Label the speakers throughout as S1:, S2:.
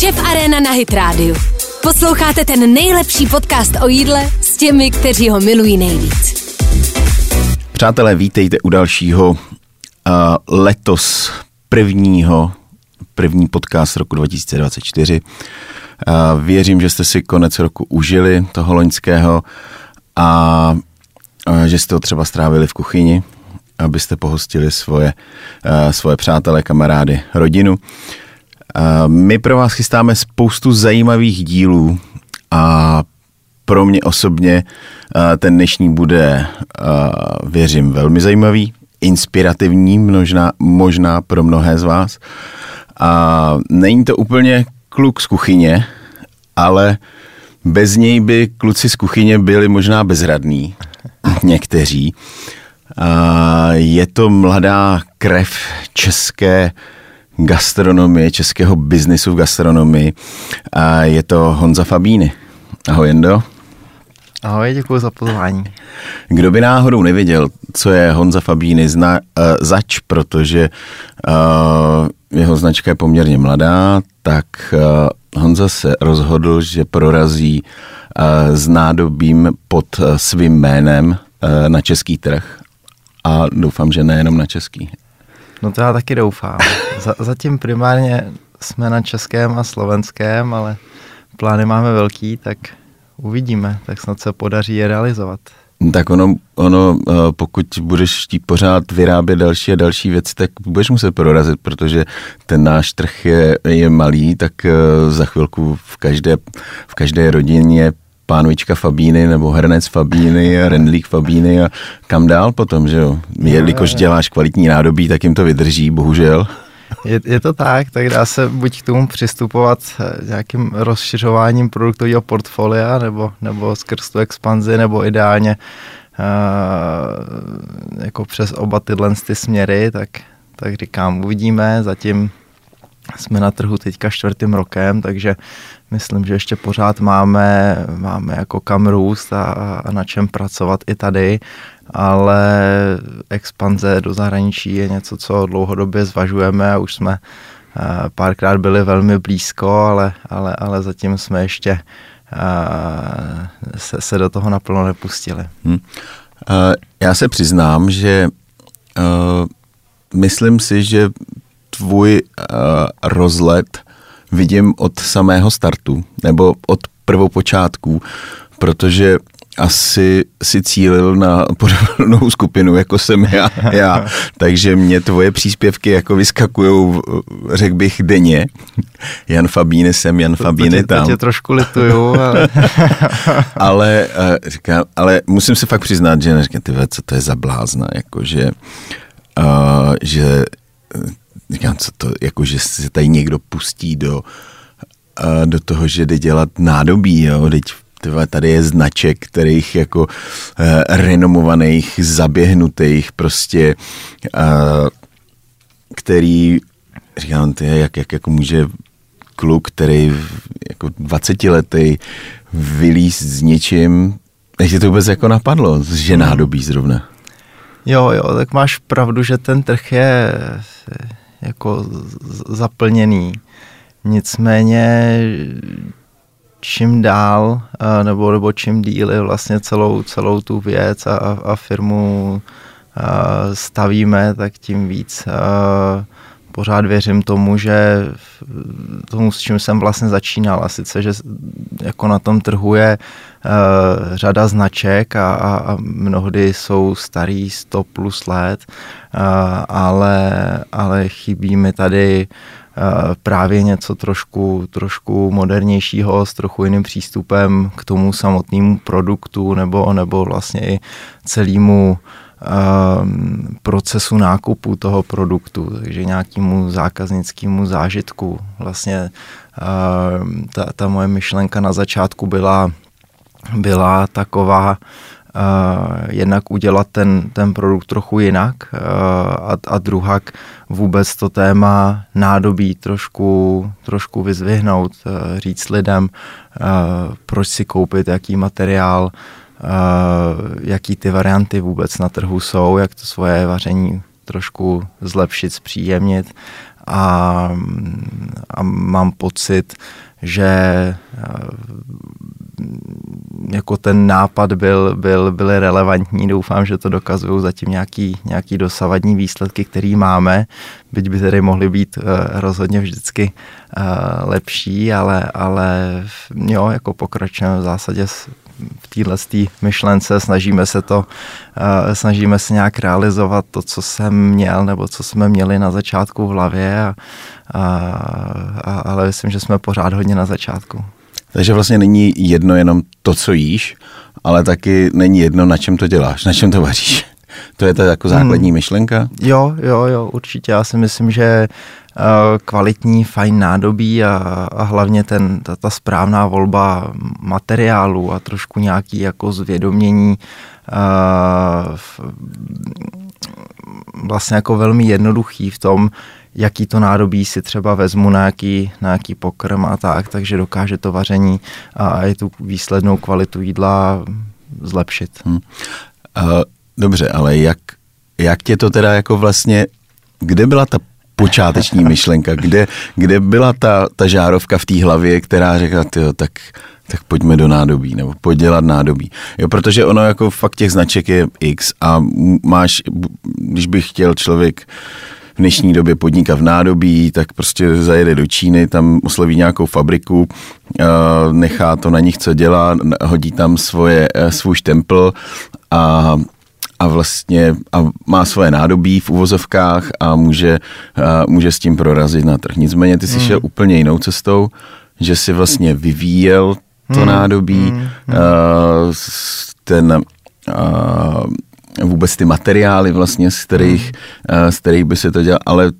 S1: Šef Arena na Hit Radio. Posloucháte ten nejlepší podcast o jídle s těmi, kteří ho milují nejvíc.
S2: Přátelé, vítejte u dalšího uh, letos prvního, první podcast roku 2024. Uh, věřím, že jste si konec roku užili toho loňského a uh, že jste ho třeba strávili v kuchyni, abyste pohostili svoje, uh, svoje přátelé, kamarády, rodinu. My pro vás chystáme spoustu zajímavých dílů a pro mě osobně ten dnešní bude, věřím, velmi zajímavý, inspirativní, možná, možná pro mnohé z vás. A není to úplně kluk z kuchyně, ale bez něj by kluci z kuchyně byli možná bezradní, někteří. A je to mladá krev české gastronomie, českého biznisu v gastronomii. A je to Honza Fabíny. Ahoj Jendo.
S3: Ahoj, děkuji za pozvání.
S2: Kdo by náhodou nevěděl, co je Honza Fabíny zna, uh, zač, protože uh, jeho značka je poměrně mladá, tak uh, Honza se rozhodl, že prorazí uh, s nádobím pod uh, svým jménem uh, na český trh. A doufám, že nejenom na český.
S3: No to já taky doufám. Zatím primárně jsme na českém a slovenském, ale plány máme velký, tak uvidíme, tak snad se podaří je realizovat.
S2: Tak ono, ono, eh, pokud budeš chtít pořád vyrábět další a další věci, tak budeš muset prorazit, protože ten náš trh je, je malý, tak eh, za chvilku v každé, v každé rodině pánvička Fabíny nebo Hernec Fabíny a Rendlík Fabíny a kam dál potom, že jo? Jelikož děláš kvalitní nádobí, tak jim to vydrží, bohužel.
S3: Je, je to tak, tak dá se buď k tomu přistupovat eh, nějakým rozšiřováním produktového portfolia nebo, nebo skrz tu expanzi, nebo ideálně uh, jako přes oba tyhle ty směry, tak, tak říkám, uvidíme, zatím jsme na trhu teďka čtvrtým rokem, takže myslím, že ještě pořád máme, máme jako kam růst a, a na čem pracovat i tady, ale expanze do zahraničí je něco, co dlouhodobě zvažujeme a už jsme párkrát byli velmi blízko, ale, ale, ale zatím jsme ještě se, se do toho naplno nepustili. Hmm.
S2: Já se přiznám, že myslím si, že tvůj rozlet vidím od samého startu, nebo od prvopočátků, protože asi si cílil na podobnou skupinu, jako jsem já, já. Takže mě tvoje příspěvky jako vyskakují, řekl bych, denně. Jan Fabíny sem, Jan Fabíny tam.
S3: To tě trošku lituju, ale...
S2: ale, uh, říkám, ale musím se fakt přiznat, že neříkám, ty co to je za blázna, jakože, uh, že říkám, co to, jako že se tady někdo pustí do, do toho, že jde dělat nádobí, jo, teď tady je značek, kterých jako uh, renomovaných, zaběhnutých prostě, uh, který, říkám, ty, jak, jak jako může kluk, který jako 20 letý vylíz s něčím, takže to vůbec jako napadlo, že mhm. nádobí zrovna.
S3: Jo, jo, tak máš pravdu, že ten trh je jako zaplněný. Nicméně čím dál, nebo, nebo čím díly vlastně celou, celou tu věc a, a firmu stavíme, tak tím víc pořád věřím tomu, že tomu, s čím jsem vlastně začínal, a sice, že jako na tom trhu je uh, řada značek a, a, a mnohdy jsou starý 100 plus let, uh, ale, ale chybí mi tady uh, právě něco trošku, trošku modernějšího s trochu jiným přístupem k tomu samotnému produktu nebo, nebo vlastně i celému Ehm, procesu nákupu toho produktu, takže nějakému zákaznickému zážitku. Vlastně ehm, ta, ta moje myšlenka na začátku byla, byla taková, Uh, jednak udělat ten, ten produkt trochu jinak uh, a, a druhak vůbec to téma nádobí trošku, trošku vyzvihnout, uh, říct lidem, proč si koupit jaký materiál, jaký ty varianty vůbec na trhu jsou, jak to svoje vaření trošku zlepšit, zpříjemnit a, a mám pocit, že jako ten nápad byl, byl, byl relevantní. Doufám, že to dokazují zatím nějaký, nějaký dosavadní výsledky, který máme, byť by tedy mohly být uh, rozhodně vždycky uh, lepší, ale, ale jo, jako pokračujeme v zásadě v téhle myšlence, snažíme se to, uh, snažíme se nějak realizovat to, co jsem měl, nebo co jsme měli na začátku v hlavě, a, a, a, ale myslím, že jsme pořád hodně na začátku.
S2: Takže vlastně není jedno jenom to, co jíš, ale taky není jedno, na čem to děláš, na čem to vaříš. To je ta jako základní hmm. myšlenka?
S3: Jo, jo, jo, určitě. Já si myslím, že uh, kvalitní, fajn nádobí a, a hlavně ten, ta, ta správná volba materiálu a trošku nějaký jako zvědomění uh, vlastně jako velmi jednoduchý v tom, jaký to nádobí si třeba vezmu na jaký, na jaký pokrm a tak, takže dokáže to vaření a i tu výslednou kvalitu jídla zlepšit. Hmm.
S2: Uh, dobře, ale jak, jak tě to teda jako vlastně, kde byla ta počáteční myšlenka, kde, kde byla ta, ta žárovka v té hlavě, která řekla, tyjo, tak, tak pojďme do nádobí, nebo pojď dělat nádobí. Jo, protože ono jako fakt těch značek je x a máš, když by chtěl člověk v dnešní době podniká v nádobí, tak prostě zajede do Číny, tam osloví nějakou fabriku, eh, nechá to na nich, co dělá, hodí tam svoje, eh, svůj štempl a a vlastně a má svoje nádobí v uvozovkách a může, a může s tím prorazit na trh. Nicméně ty jsi hmm. šel úplně jinou cestou, že si vlastně vyvíjel to hmm. nádobí, hmm. Uh, ten uh, vůbec ty materiály vlastně, z kterých, hmm. z kterých by se to dělal, ale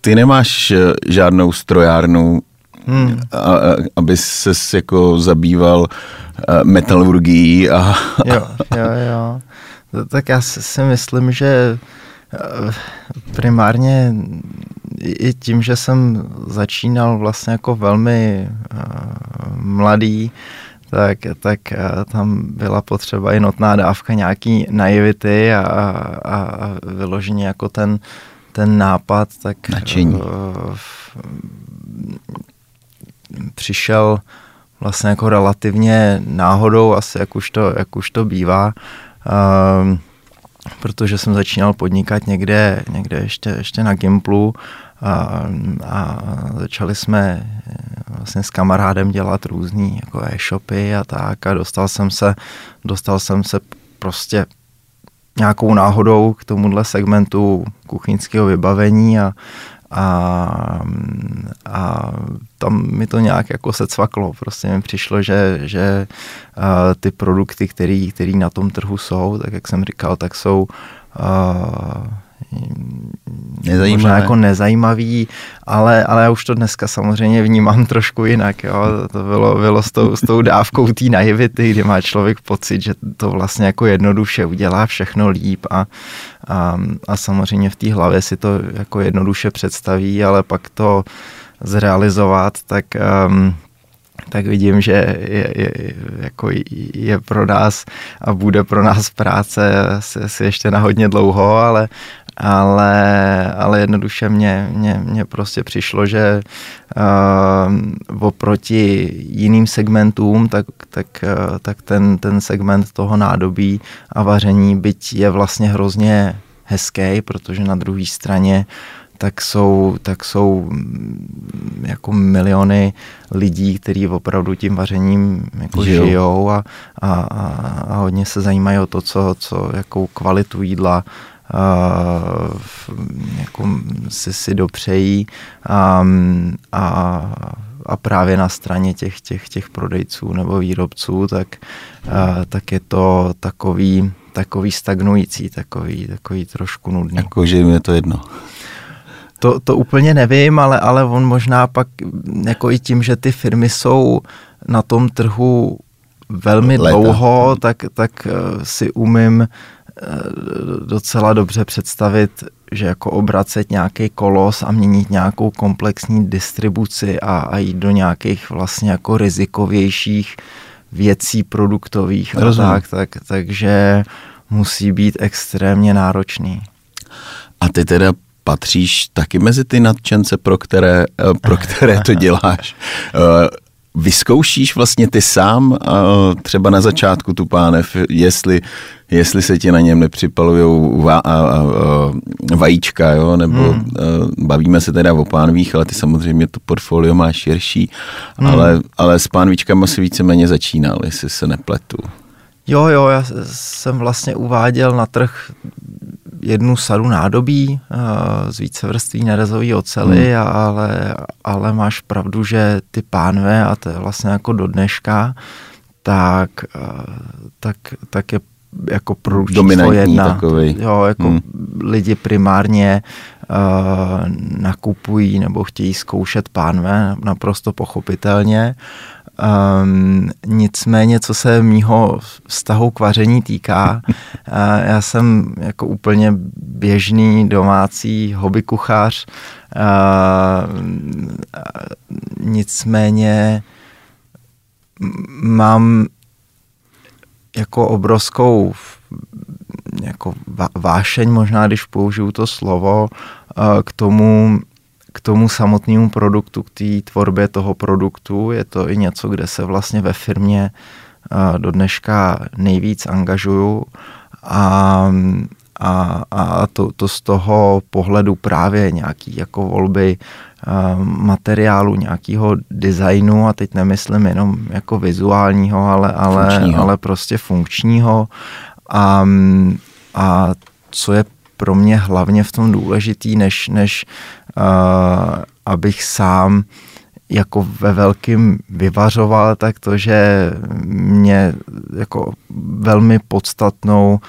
S2: ty nemáš eh, žádnou strojárnu, hmm. a, aby se jako zabýval eh, metalurgií a...
S3: Jo, jo, jo. Tak já si myslím, že eh, primárně i tím, že jsem začínal vlastně jako velmi mladý, tak, tak eh, tam byla potřeba i notná dávka nějaký naivity a, a, a vyloženě jako ten, ten nápad, tak
S2: Načení.
S3: Uh, přišel vlastně jako relativně náhodou, asi jak už to, jak už to bývá, uh, protože jsem začínal podnikat někde, někde ještě, ještě na Gimplu a, a začali jsme vlastně s kamarádem dělat různý jako e-shopy a tak a dostal jsem se, dostal jsem se prostě nějakou náhodou k tomuhle segmentu kuchyňského vybavení a, a, a tam mi to nějak jako se cvaklo. Prostě mi přišlo, že, že ty produkty, které na tom trhu jsou, tak jak jsem říkal, tak jsou
S2: Nezajímavé.
S3: možná jako nezajímavý, ale, ale já už to dneska samozřejmě vnímám trošku jinak. Jo. To bylo, bylo s, tou, s tou dávkou té naivity, kdy má člověk pocit, že to vlastně jako jednoduše udělá všechno líp a, a, a samozřejmě v té hlavě si to jako jednoduše představí, ale pak to zrealizovat, tak um, tak vidím, že je, je, jako je pro nás a bude pro nás práce asi ještě na hodně dlouho, ale, ale, ale jednoduše mě, mě, mě prostě přišlo, že uh, oproti jiným segmentům, tak, tak, uh, tak ten, ten segment toho nádobí a vaření, byť je vlastně hrozně hezký, protože na druhé straně tak jsou, tak jsou mm, jako miliony lidí, kteří opravdu tím vařením jako žijou, žijou a, a, a, hodně se zajímají o to, co, co jakou kvalitu jídla jako si, si dopřejí a, a, a právě na straně těch, těch, těch prodejců nebo výrobců, tak, uh, tak je to takový, takový stagnující, takový, takový trošku nudný.
S2: Jako, že je to jedno.
S3: To, to úplně nevím, ale, ale on možná pak jako i tím, že ty firmy jsou na tom trhu velmi Leta. dlouho, tak, tak eh, si umím docela dobře představit, že jako obracet nějaký kolos a měnit nějakou komplexní distribuci a, a jít do nějakých vlastně jako rizikovějších věcí produktových a tak, tak, takže musí být extrémně náročný.
S2: A ty teda patříš taky mezi ty nadšence, pro které, uh, pro které to děláš. Vyzkoušíš vlastně ty sám třeba na začátku tu pánev, jestli, jestli se ti na něm nepřipalují va, uh, vajíčka, jo? nebo hmm. bavíme se teda o pánvích, ale ty samozřejmě to portfolio máš širší, hmm. ale, ale s pánvíčkama si víceméně začínal, jestli se nepletu.
S3: Jo, jo, já jsem vlastně uváděl na trh jednu sadu nádobí uh, z vícevrství nerezový ocely, hmm. ale, ale máš pravdu, že ty pánve, a to je vlastně jako do dneška, tak, uh, tak, tak je jako produkt číslo jedna. Takový. Jo, jako hmm. lidi primárně uh, nakupují nebo chtějí zkoušet pánve, naprosto pochopitelně. Um, nicméně, co se mýho vztahu k vaření týká, uh, já jsem jako úplně běžný domácí hobby kuchař, uh, nicméně mám jako obrovskou jako vášeň, možná když použiju to slovo, k tomu k tomu samotnému produktu, k té tvorbě toho produktu. Je to i něco, kde se vlastně ve firmě do dneška nejvíc angažuju. A, a, a to, to z toho pohledu právě nějaký jako volby materiálu, nějakého designu a teď nemyslím jenom jako vizuálního, ale, ale, ale prostě funkčního. A, a co je pro mě hlavně v tom důležitý, než, než uh, abych sám jako ve velkým vyvařoval, tak to, že mě jako velmi podstatnou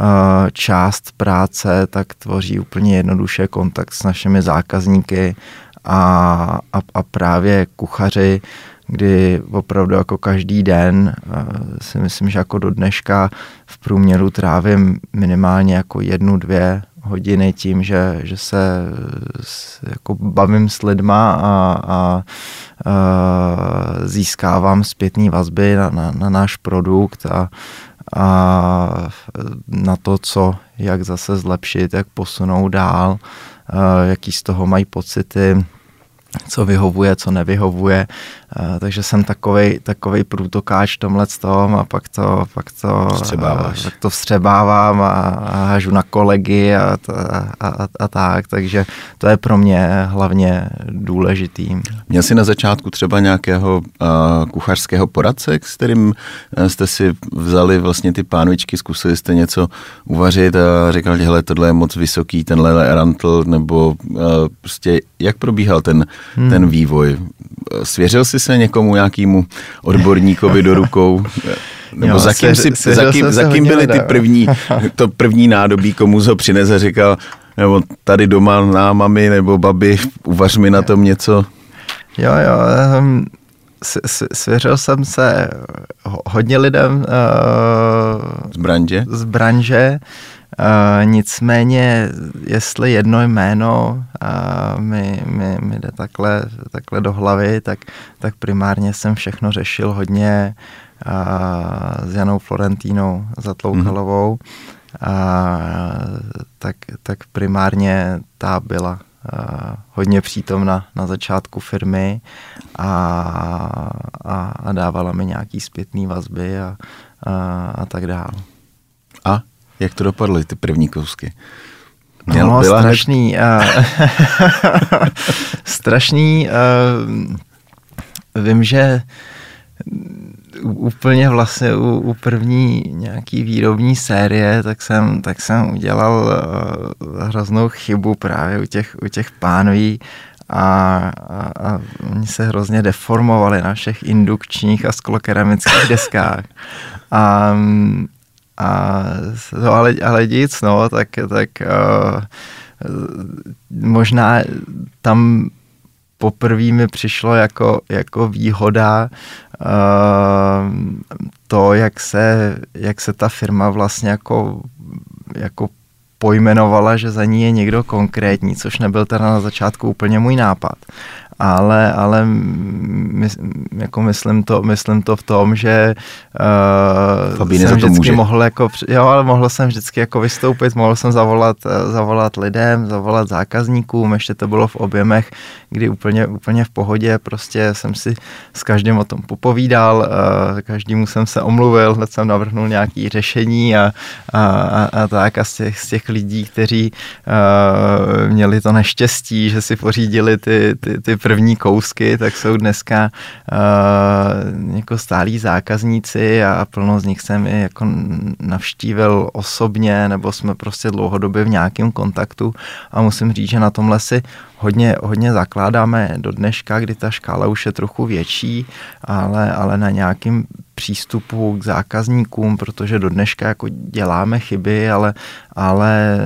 S3: uh, část práce tak tvoří úplně jednoduše kontakt s našimi zákazníky a, a, a právě kuchaři, kdy opravdu jako každý den si myslím, že jako do dneška v průměru trávím minimálně jako jednu, dvě hodiny tím, že, že se jako bavím s lidma a, a, a získávám zpětné vazby na, na, na náš produkt a, a na to, co, jak zase zlepšit, jak posunout dál, jaký z toho mají pocity, co vyhovuje, co nevyhovuje. Takže jsem takovej, takovej průtokáč tomhle tom a pak to, pak to,
S2: Vstřebáváš.
S3: pak to vstřebávám a, a hážu na kolegy a, a, a, a tak, takže to je pro mě hlavně důležitý.
S2: Měl jsi na začátku třeba nějakého uh, kuchařského poradce, s kterým jste si vzali vlastně ty pánvičky, zkusili jste něco uvařit a říkal, že hele, tohle je moc vysoký, tenhle rantl, nebo uh, prostě jak probíhal ten, hmm. ten vývoj? Svěřil jsi se někomu, nějakému odborníkovi do rukou? Nebo jo, za kým, si, za kým, za kým byly ty první, to první nádobí, komu ho přines a říkal, nebo tady doma na mami nebo babi, uvař mi na tom něco?
S3: Jo, jo, um, svěřil jsem se hodně lidem uh,
S2: z branže.
S3: Z branže Uh, nicméně, jestli jedno jméno uh, mi, mi, mi jde takhle, takhle do hlavy, tak, tak primárně jsem všechno řešil hodně uh, s Janou Florentínou Zatloukalovou. Mm. Uh, tak, tak primárně ta byla uh, hodně přítomna na začátku firmy a, a, a dávala mi nějaký zpětný vazby a, a, a tak dále.
S2: A jak to dopadly, ty první kousky?
S3: No, Měl, no, byla strašný. Uh, strašný. Uh, vím, že úplně vlastně u, u první nějaký výrobní série, tak jsem, tak jsem udělal uh, hroznou chybu právě u těch, u těch pánví a, a, a oni se hrozně deformovali na všech indukčních a sklokeramických deskách. A, a, no ale, ale nic, no, tak, tak uh, možná tam poprvé mi přišlo jako, jako výhoda uh, to, jak se, jak se ta firma vlastně jako, jako pojmenovala, že za ní je někdo konkrétní, což nebyl teda na začátku úplně můj nápad. Ale, ale my, jako myslím, to, myslím to v tom, že uh, jsem vždycky může. mohl jako, jo, ale mohl jsem vždycky jako vystoupit, mohl jsem zavolat, uh, zavolat lidem, zavolat zákazníkům, ještě to bylo v objemech, kdy úplně, úplně v pohodě, prostě jsem si s každým o tom popovídal, uh, každému jsem se omluvil, hned jsem navrhnul nějaké řešení a, a, a, a tak a z těch, z těch lidí, kteří uh, měli to neštěstí, že si pořídili ty, ty, ty první kousky, tak jsou dneska uh, jako stálí zákazníci a plno z nich jsem i jako navštívil osobně, nebo jsme prostě dlouhodobě v nějakém kontaktu. A musím říct, že na tomhle si hodně, hodně zakládáme do dneška, kdy ta škála už je trochu větší, ale, ale na nějakým přístupu k zákazníkům, protože do dneška jako děláme chyby, ale, ale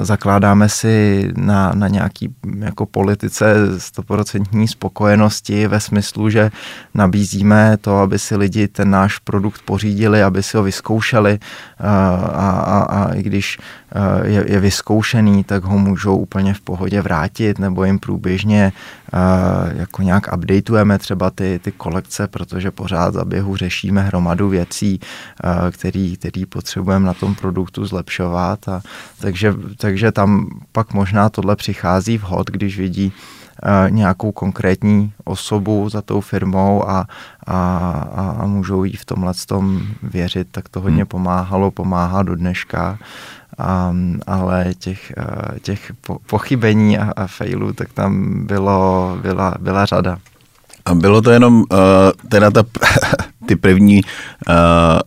S3: zakládáme si na, na nějaký jako politice stoprocentní spokojenosti ve smyslu, že nabízíme to, aby si lidi ten náš produkt pořídili, aby si ho vyzkoušeli eh, a, a, a i když eh, je, je vyzkoušený, tak ho můžou úplně v pohodě vrátit nebo jim průběžně jako nějak updateujeme třeba ty, ty kolekce, protože pořád za běhu řešíme hromadu věcí, který, který potřebujeme na tom produktu zlepšovat. A takže takže, tam pak možná tohle přichází vhod, když vidí nějakou konkrétní osobu za tou firmou a, a, a, a můžou jí v tomhle tom věřit, tak to hodně hmm. pomáhalo, pomáhá do dneška. Um, ale těch, uh, těch po, pochybení a, a failů, tak tam bylo, byla, byla řada.
S2: A bylo to jenom uh, teda ta, ty první uh,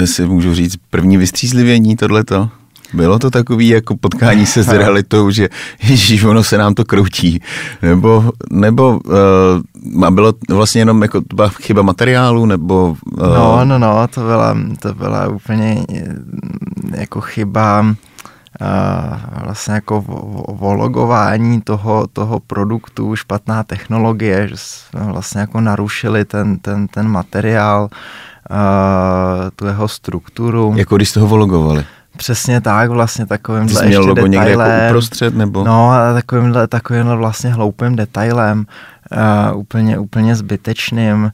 S2: jestli můžu říct, první vystřízlivění tohleto? Bylo to takový jako potkání se s realitou, že ježíš, ono se nám to kroutí. Nebo, nebo uh, bylo vlastně jenom jako chyba materiálu, nebo...
S3: Uh... No, no, no, to byla, to byla úplně jako chyba Uh, vlastně jako vologování toho, toho produktu, špatná technologie, že jsme vlastně jako narušili ten, ten, ten materiál, uh, tu jeho strukturu.
S2: Jako když jste ho vologovali?
S3: Přesně tak, vlastně takovým
S2: jsi měl logo někde jako uprostřed, nebo?
S3: No, a takovýmhle, takovýmhle vlastně hloupým detailem, uh, úplně, úplně zbytečným, uh,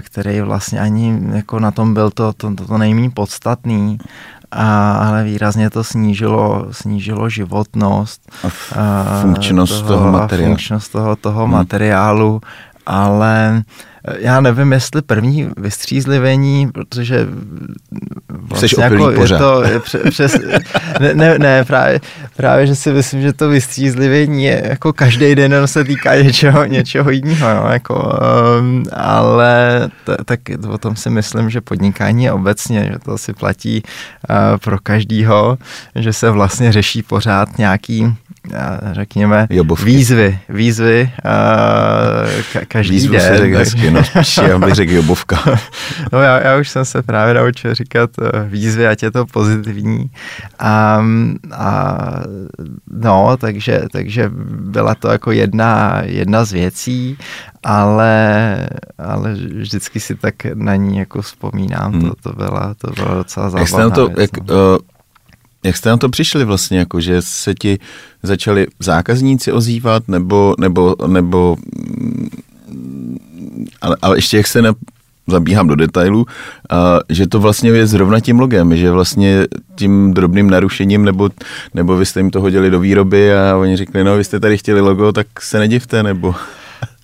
S3: který vlastně ani jako na tom byl to, to, to, to nejméně podstatný, a, ale výrazně to snížilo, snížilo životnost.
S2: A funkčnost toho, toho materiálu.
S3: Funkčnost toho, toho hmm. materiálu, ale já nevím, jestli první vystřízlivení, protože
S2: vlastně jako je to je
S3: přes, ne, ne, ne právě, právě, že si myslím, že to vystřízlivění je jako každý den se týká něčeho, něčeho jiného, no, jako, um, ale t, tak o tom si myslím, že podnikání je obecně, že to si platí uh, pro každýho, že se vlastně řeší pořád nějaký řekněme,
S2: Jobovky.
S3: výzvy, výzvy uh, každý
S2: Výzvu
S3: den.
S2: se řekl hezky, no, já bych řekl jobovka.
S3: no já, já už jsem se právě naučil říkat uh, výzvy, ať je to pozitivní. A, a no, takže, takže byla to jako jedna, jedna z věcí, ale, ale vždycky si tak na ní jako vzpomínám, hmm. to, to, byla, to byla docela zábavná
S2: jak to, věc. Jak, uh, jak jste na to přišli vlastně, jako že se ti začali zákazníci ozývat, nebo, nebo, nebo ale, ale ještě jak se ne, zabíhám do detailů, a, že to vlastně je zrovna tím logem, že vlastně tím drobným narušením, nebo, nebo vy jste jim to hodili do výroby a oni řekli, no vy jste tady chtěli logo, tak se nedivte, nebo...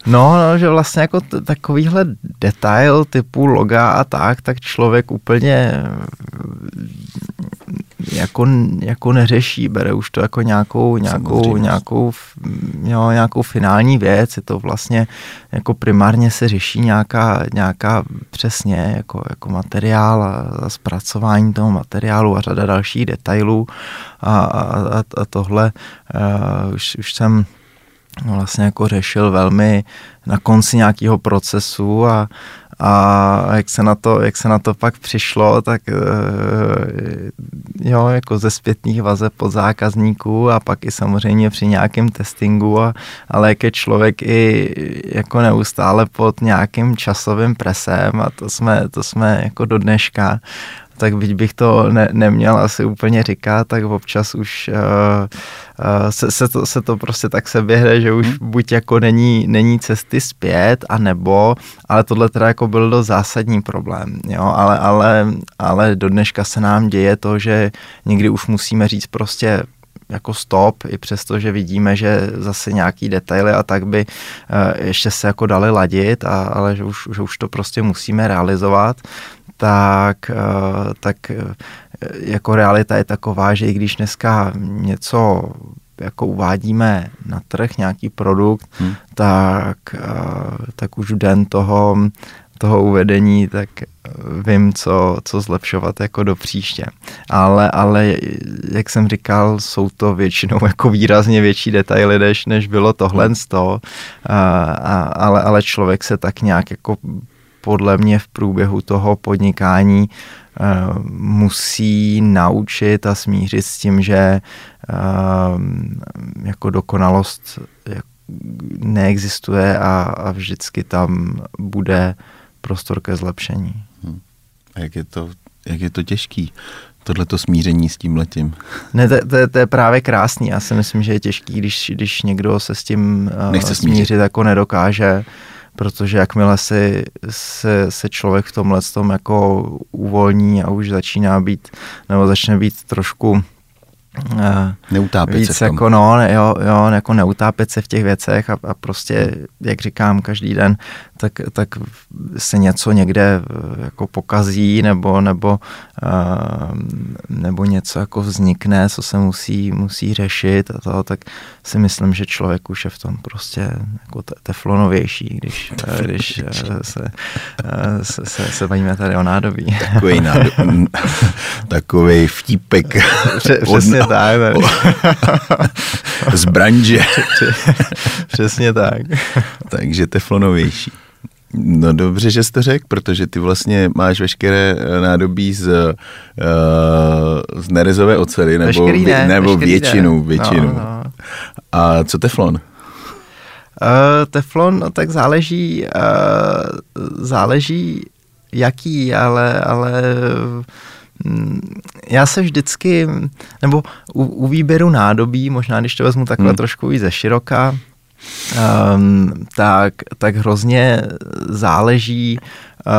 S3: No, no, že vlastně jako t- takovýhle detail typu loga a tak, tak člověk úplně jako, jako neřeší, bere už to jako nějakou, nějakou, nějakou, jo, nějakou finální věc, je to vlastně jako primárně se řeší nějaká, nějaká přesně jako, jako materiál a, a zpracování toho materiálu a řada dalších detailů. A, a, a tohle uh, už, už jsem vlastně jako řešil velmi na konci nějakého procesu a, a jak se na to, jak se na to pak přišlo, tak eh, jo, jako ze zpětných vazeb pod zákazníků a pak i samozřejmě při nějakém testingu, a, ale jak je člověk i jako neustále pod nějakým časovým presem a to jsme, to jsme jako do dneška, tak byť bych to ne, neměl asi úplně říkat, tak občas už uh, uh, se, se, to, se to prostě tak se běhne, že už hmm. buď jako není, není cesty zpět, a nebo, ale tohle teda jako byl dost zásadní problém, jo, ale, ale, ale do dneška se nám děje to, že někdy už musíme říct prostě jako stop, i přesto, že vidíme, že zase nějaký detaily a tak by uh, ještě se jako dali ladit, a, ale že už, že už to prostě musíme realizovat, tak, uh, tak uh, jako realita je taková, že i když dneska něco jako uvádíme na trh nějaký produkt, hmm. tak, tak už den toho toho uvedení, tak vím, co, co zlepšovat jako do příště. Ale, ale, jak jsem říkal, jsou to většinou jako výrazně větší detaily, než, než bylo tohle z toho, a, a, ale, ale člověk se tak nějak jako podle mě v průběhu toho podnikání uh, musí naučit a smířit s tím, že uh, jako dokonalost neexistuje a, a vždycky tam bude prostor ke zlepšení. Hmm.
S2: A jak je to, jak je to těžký, tohleto smíření s tím letím?
S3: Ne, to, to, to je právě krásný. Já si myslím, že je těžký, když, když někdo se s tím uh, Nechce smířit. smířit jako nedokáže, protože jakmile si, se, se člověk v tomhle tom jako uvolní a už začíná být, nebo začne být trošku
S2: Uh, neutápět víc
S3: se v tom. jako no, jo, jo, jako neutápět se v těch věcech a, a prostě, jak říkám, každý den tak, tak se něco někde eh, jako pokazí nebo, nebo, uh, nebo něco jako vznikne, co se musí, musí řešit a to, tak si myslím, že člověk už je v tom prostě jako teflonovější, když, eh, když se, se, se, se bavíme tady o nádobí.
S2: Takový, nádob, takový vtípek.
S3: Přesně od, tak. Tady.
S2: Z branže.
S3: Přesně tak.
S2: Takže teflonovější. No dobře, že jste řekl, protože ty vlastně máš veškeré eh, nádobí z, uh, z nerezové ocely, nebo,
S3: veškerý ne,
S2: nebo většinu, ne. většinu. No, no. A co teflon? Uh,
S3: teflon, no, tak záleží, uh, záleží jaký, ale, ale mm, já se vždycky, nebo u, u výběru nádobí, možná když to vezmu takhle hmm. trošku víc ze široka, um, tak, tak hrozně záleží uh,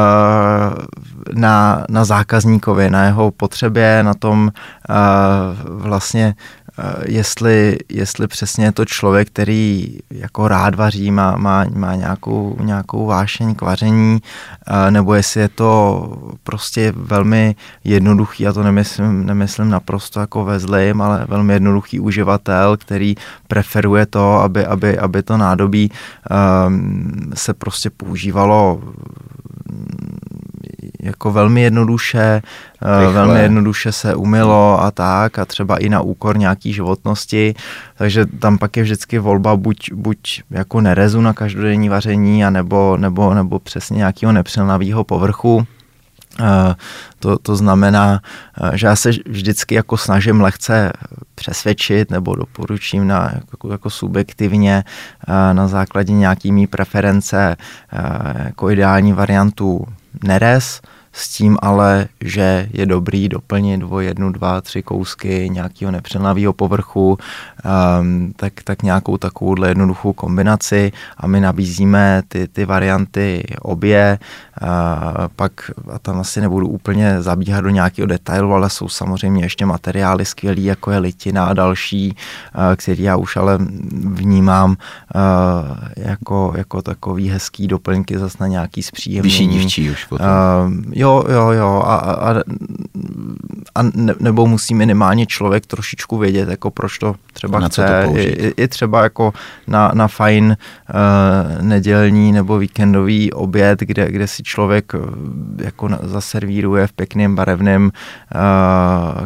S3: na, na zákazníkovi, na jeho potřebě, na tom uh, vlastně Eh, jestli, jestli přesně je to člověk, který jako rád vaří, má, má, má nějakou, nějakou vášeň k vaření, eh, nebo jestli je to prostě velmi jednoduchý, a to nemyslím, nemyslím naprosto jako ve zlým, ale velmi jednoduchý uživatel, který preferuje to, aby, aby, aby to nádobí um, se prostě používalo jako velmi jednoduše, eh, Rychle. velmi jednoduše se umilo a tak a třeba i na úkor nějaký životnosti, takže tam pak je vždycky volba buď, buď jako nerezu na každodenní vaření a nebo, nebo, nebo přesně nějakého nepřilnavého povrchu. Eh, to, to znamená, eh, že já se vždycky jako snažím lehce přesvědčit nebo doporučím na, jako, jako subjektivně na základě nějakými preference jako ideální variantu neres, s tím ale, že je dobrý doplnit o jednu, dva, tři kousky nějakého nepřenlavého povrchu, um, tak, tak nějakou takovouhle jednoduchou kombinaci a my nabízíme ty, ty varianty obě, uh, pak a tam asi nebudu úplně zabíhat do nějakého detailu, ale jsou samozřejmě ještě materiály skvělý, jako je litina a další, uh, který já už ale vnímám uh, jako, jako takový hezký doplňky zase na nějaký zpříjemnění.
S2: Vyšší dívčí už potom. Uh,
S3: jo, jo, jo. A, a, a ne, nebo musí minimálně člověk trošičku vědět, jako proč to třeba
S2: na
S3: chce.
S2: To
S3: I, I třeba jako na, na fajn uh, nedělní nebo víkendový oběd, kde, kde si člověk uh, jako na, zaservíruje v pěkném barevném uh,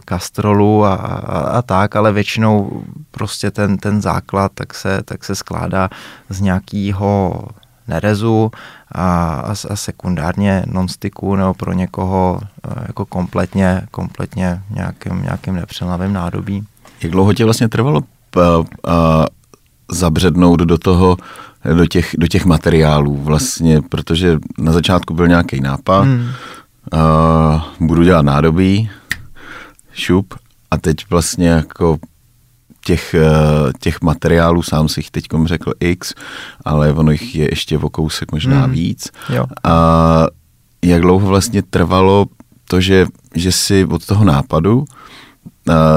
S3: kastrolu a, a, a tak, ale většinou prostě ten, ten základ tak se, tak se skládá z nějakého nerezu a, a sekundárně nonsticku nebo pro někoho e, jako kompletně, kompletně nějakým, nějakým nepřelnavým nádobí.
S2: Jak dlouho tě vlastně trvalo p, a, zabřednout do toho, do těch, do těch materiálů vlastně, protože na začátku byl nějaký nápad, hmm. uh, budu dělat nádobí, šup a teď vlastně jako těch, uh, těch materiálů, sám si jich teď řekl x, ale ono jich je ještě o kousek možná mm. víc.
S3: Jo.
S2: A jak dlouho vlastně trvalo to, že, že si od toho nápadu, uh,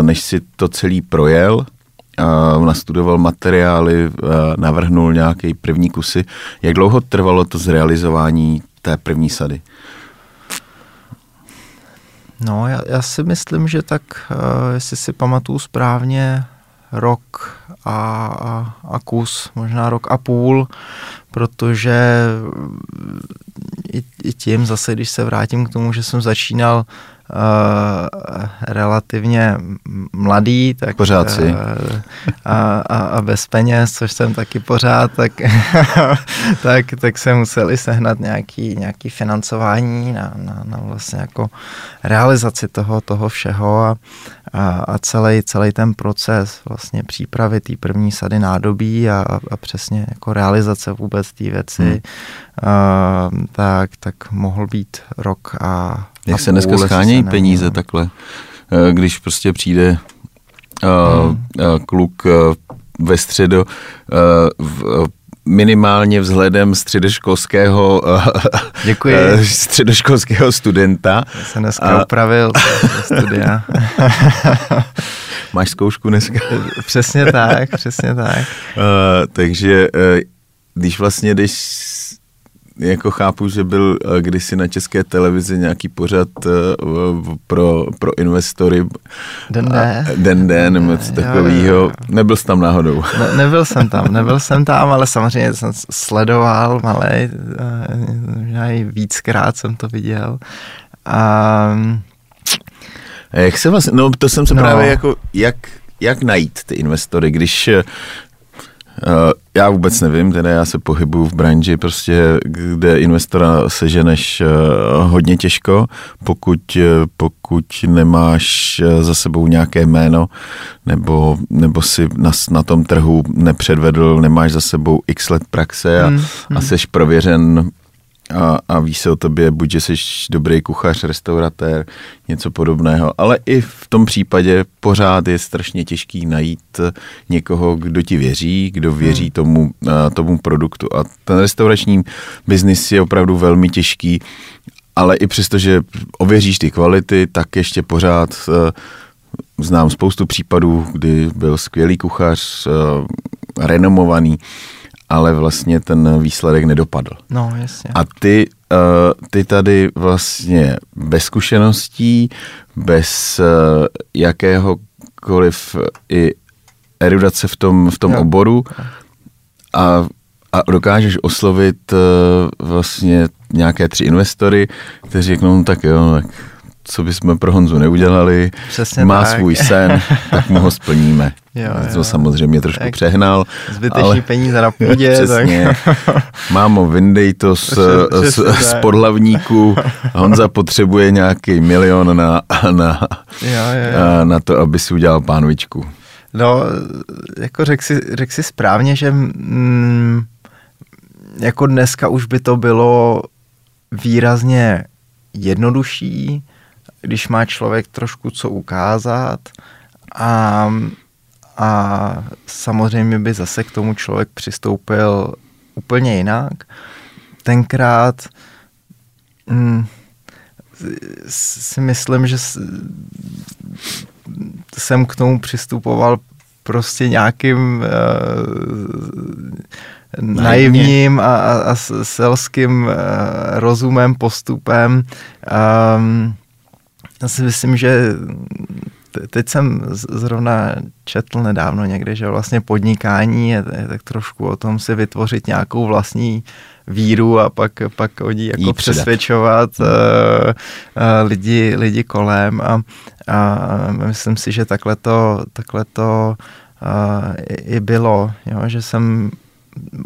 S2: než si to celý projel, nastudoval materiály, uh, navrhnul nějaký první kusy. Jak dlouho trvalo to zrealizování té první sady?
S3: No, já, já si myslím, že tak, uh, jestli si pamatuju správně, rok a, a, a kus, možná rok a půl, protože i, i tím zase, když se vrátím k tomu, že jsem začínal uh, relativně mladý, tak
S2: pořád si. Uh,
S3: a, a, a bez peněz, což jsem taky pořád, tak, tak, tak se museli sehnat nějaký, nějaký financování na, na, na vlastně jako realizaci toho, toho všeho a, a, a celý, celý ten proces vlastně přípravy té první sady nádobí a, a přesně jako realizace vůbec té věci, hmm. uh, tak, tak mohl být rok a
S2: Jak se dneska schánějí peníze takhle, eh, když prostě přijde uh, hmm. uh, kluk uh, ve středo uh, v, minimálně vzhledem středoškolského
S3: Děkuji.
S2: středoškolského studenta.
S3: Já jsem dneska a... upravil studia.
S2: Máš zkoušku dneska?
S3: přesně tak, přesně tak. Uh,
S2: takže uh, když vlastně jdeš jako chápu, že byl eh, kdysi na české televizi nějaký pořad eh, pro, pro investory.
S3: Den D.
S2: Den D, nebo něco takového. Nebyl jsi tam náhodou.
S3: Ne, nebyl jsem tam, nebyl jsem tam, ale samozřejmě jsem sledoval malej, možná i víckrát jsem to viděl. A,
S2: jak se vlastně, no to jsem se no. právě jako, jak, jak najít ty investory, když já vůbec nevím, teda já se pohybuju v branži, prostě, kde investora seženeš uh, hodně těžko, pokud, uh, pokud nemáš za sebou nějaké jméno, nebo, nebo si na, na tom trhu nepředvedl, nemáš za sebou x let praxe a, hmm. a hmm. seš prověřen a, a ví se o tobě, buď, že jsi dobrý kuchař, restauratér, něco podobného, ale i v tom případě pořád je strašně těžký najít někoho, kdo ti věří, kdo věří hmm. tomu, tomu produktu. A ten restaurační biznis je opravdu velmi těžký, ale i přesto, že ověříš ty kvality, tak ještě pořád znám spoustu případů, kdy byl skvělý kuchař, renomovaný, ale vlastně ten výsledek nedopadl.
S3: No, jasně.
S2: A ty, uh, ty tady vlastně bez zkušeností, bez uh, jakéhokoliv i erudace v tom, v tom oboru a, a dokážeš oslovit uh, vlastně nějaké tři investory, kteří řeknou, no, tak jo, tak co bychom pro Honzu neudělali,
S3: Přesně
S2: má
S3: tak.
S2: svůj sen, tak mu ho splníme.
S3: Jo, jo.
S2: To samozřejmě trošku tak přehnal.
S3: Zbytečný ale... peníze na půdě.
S2: Přesně. Tak... Mámo, vyndej to z, z, z podlavníku. Honza potřebuje nějaký milion na, na,
S3: jo, jo.
S2: na to, aby si udělal pánvičku.
S3: No, jako řekl si, řek si správně, že mm, jako dneska už by to bylo výrazně jednodušší, když má člověk trošku co ukázat a, a samozřejmě by zase k tomu člověk přistoupil úplně jinak. Tenkrát hm, si myslím, že jsem k tomu přistupoval prostě nějakým uh, naivním a, a, a selským uh, rozumem, postupem. Um, já si myslím, že teď jsem zrovna četl nedávno někde, že vlastně podnikání je, je tak trošku o tom si vytvořit nějakou vlastní víru a pak, pak o ní jako přesvědčovat uh, uh, lidi, lidi kolem. A, a myslím si, že takhle to, takhle to uh, i bylo, jo, že jsem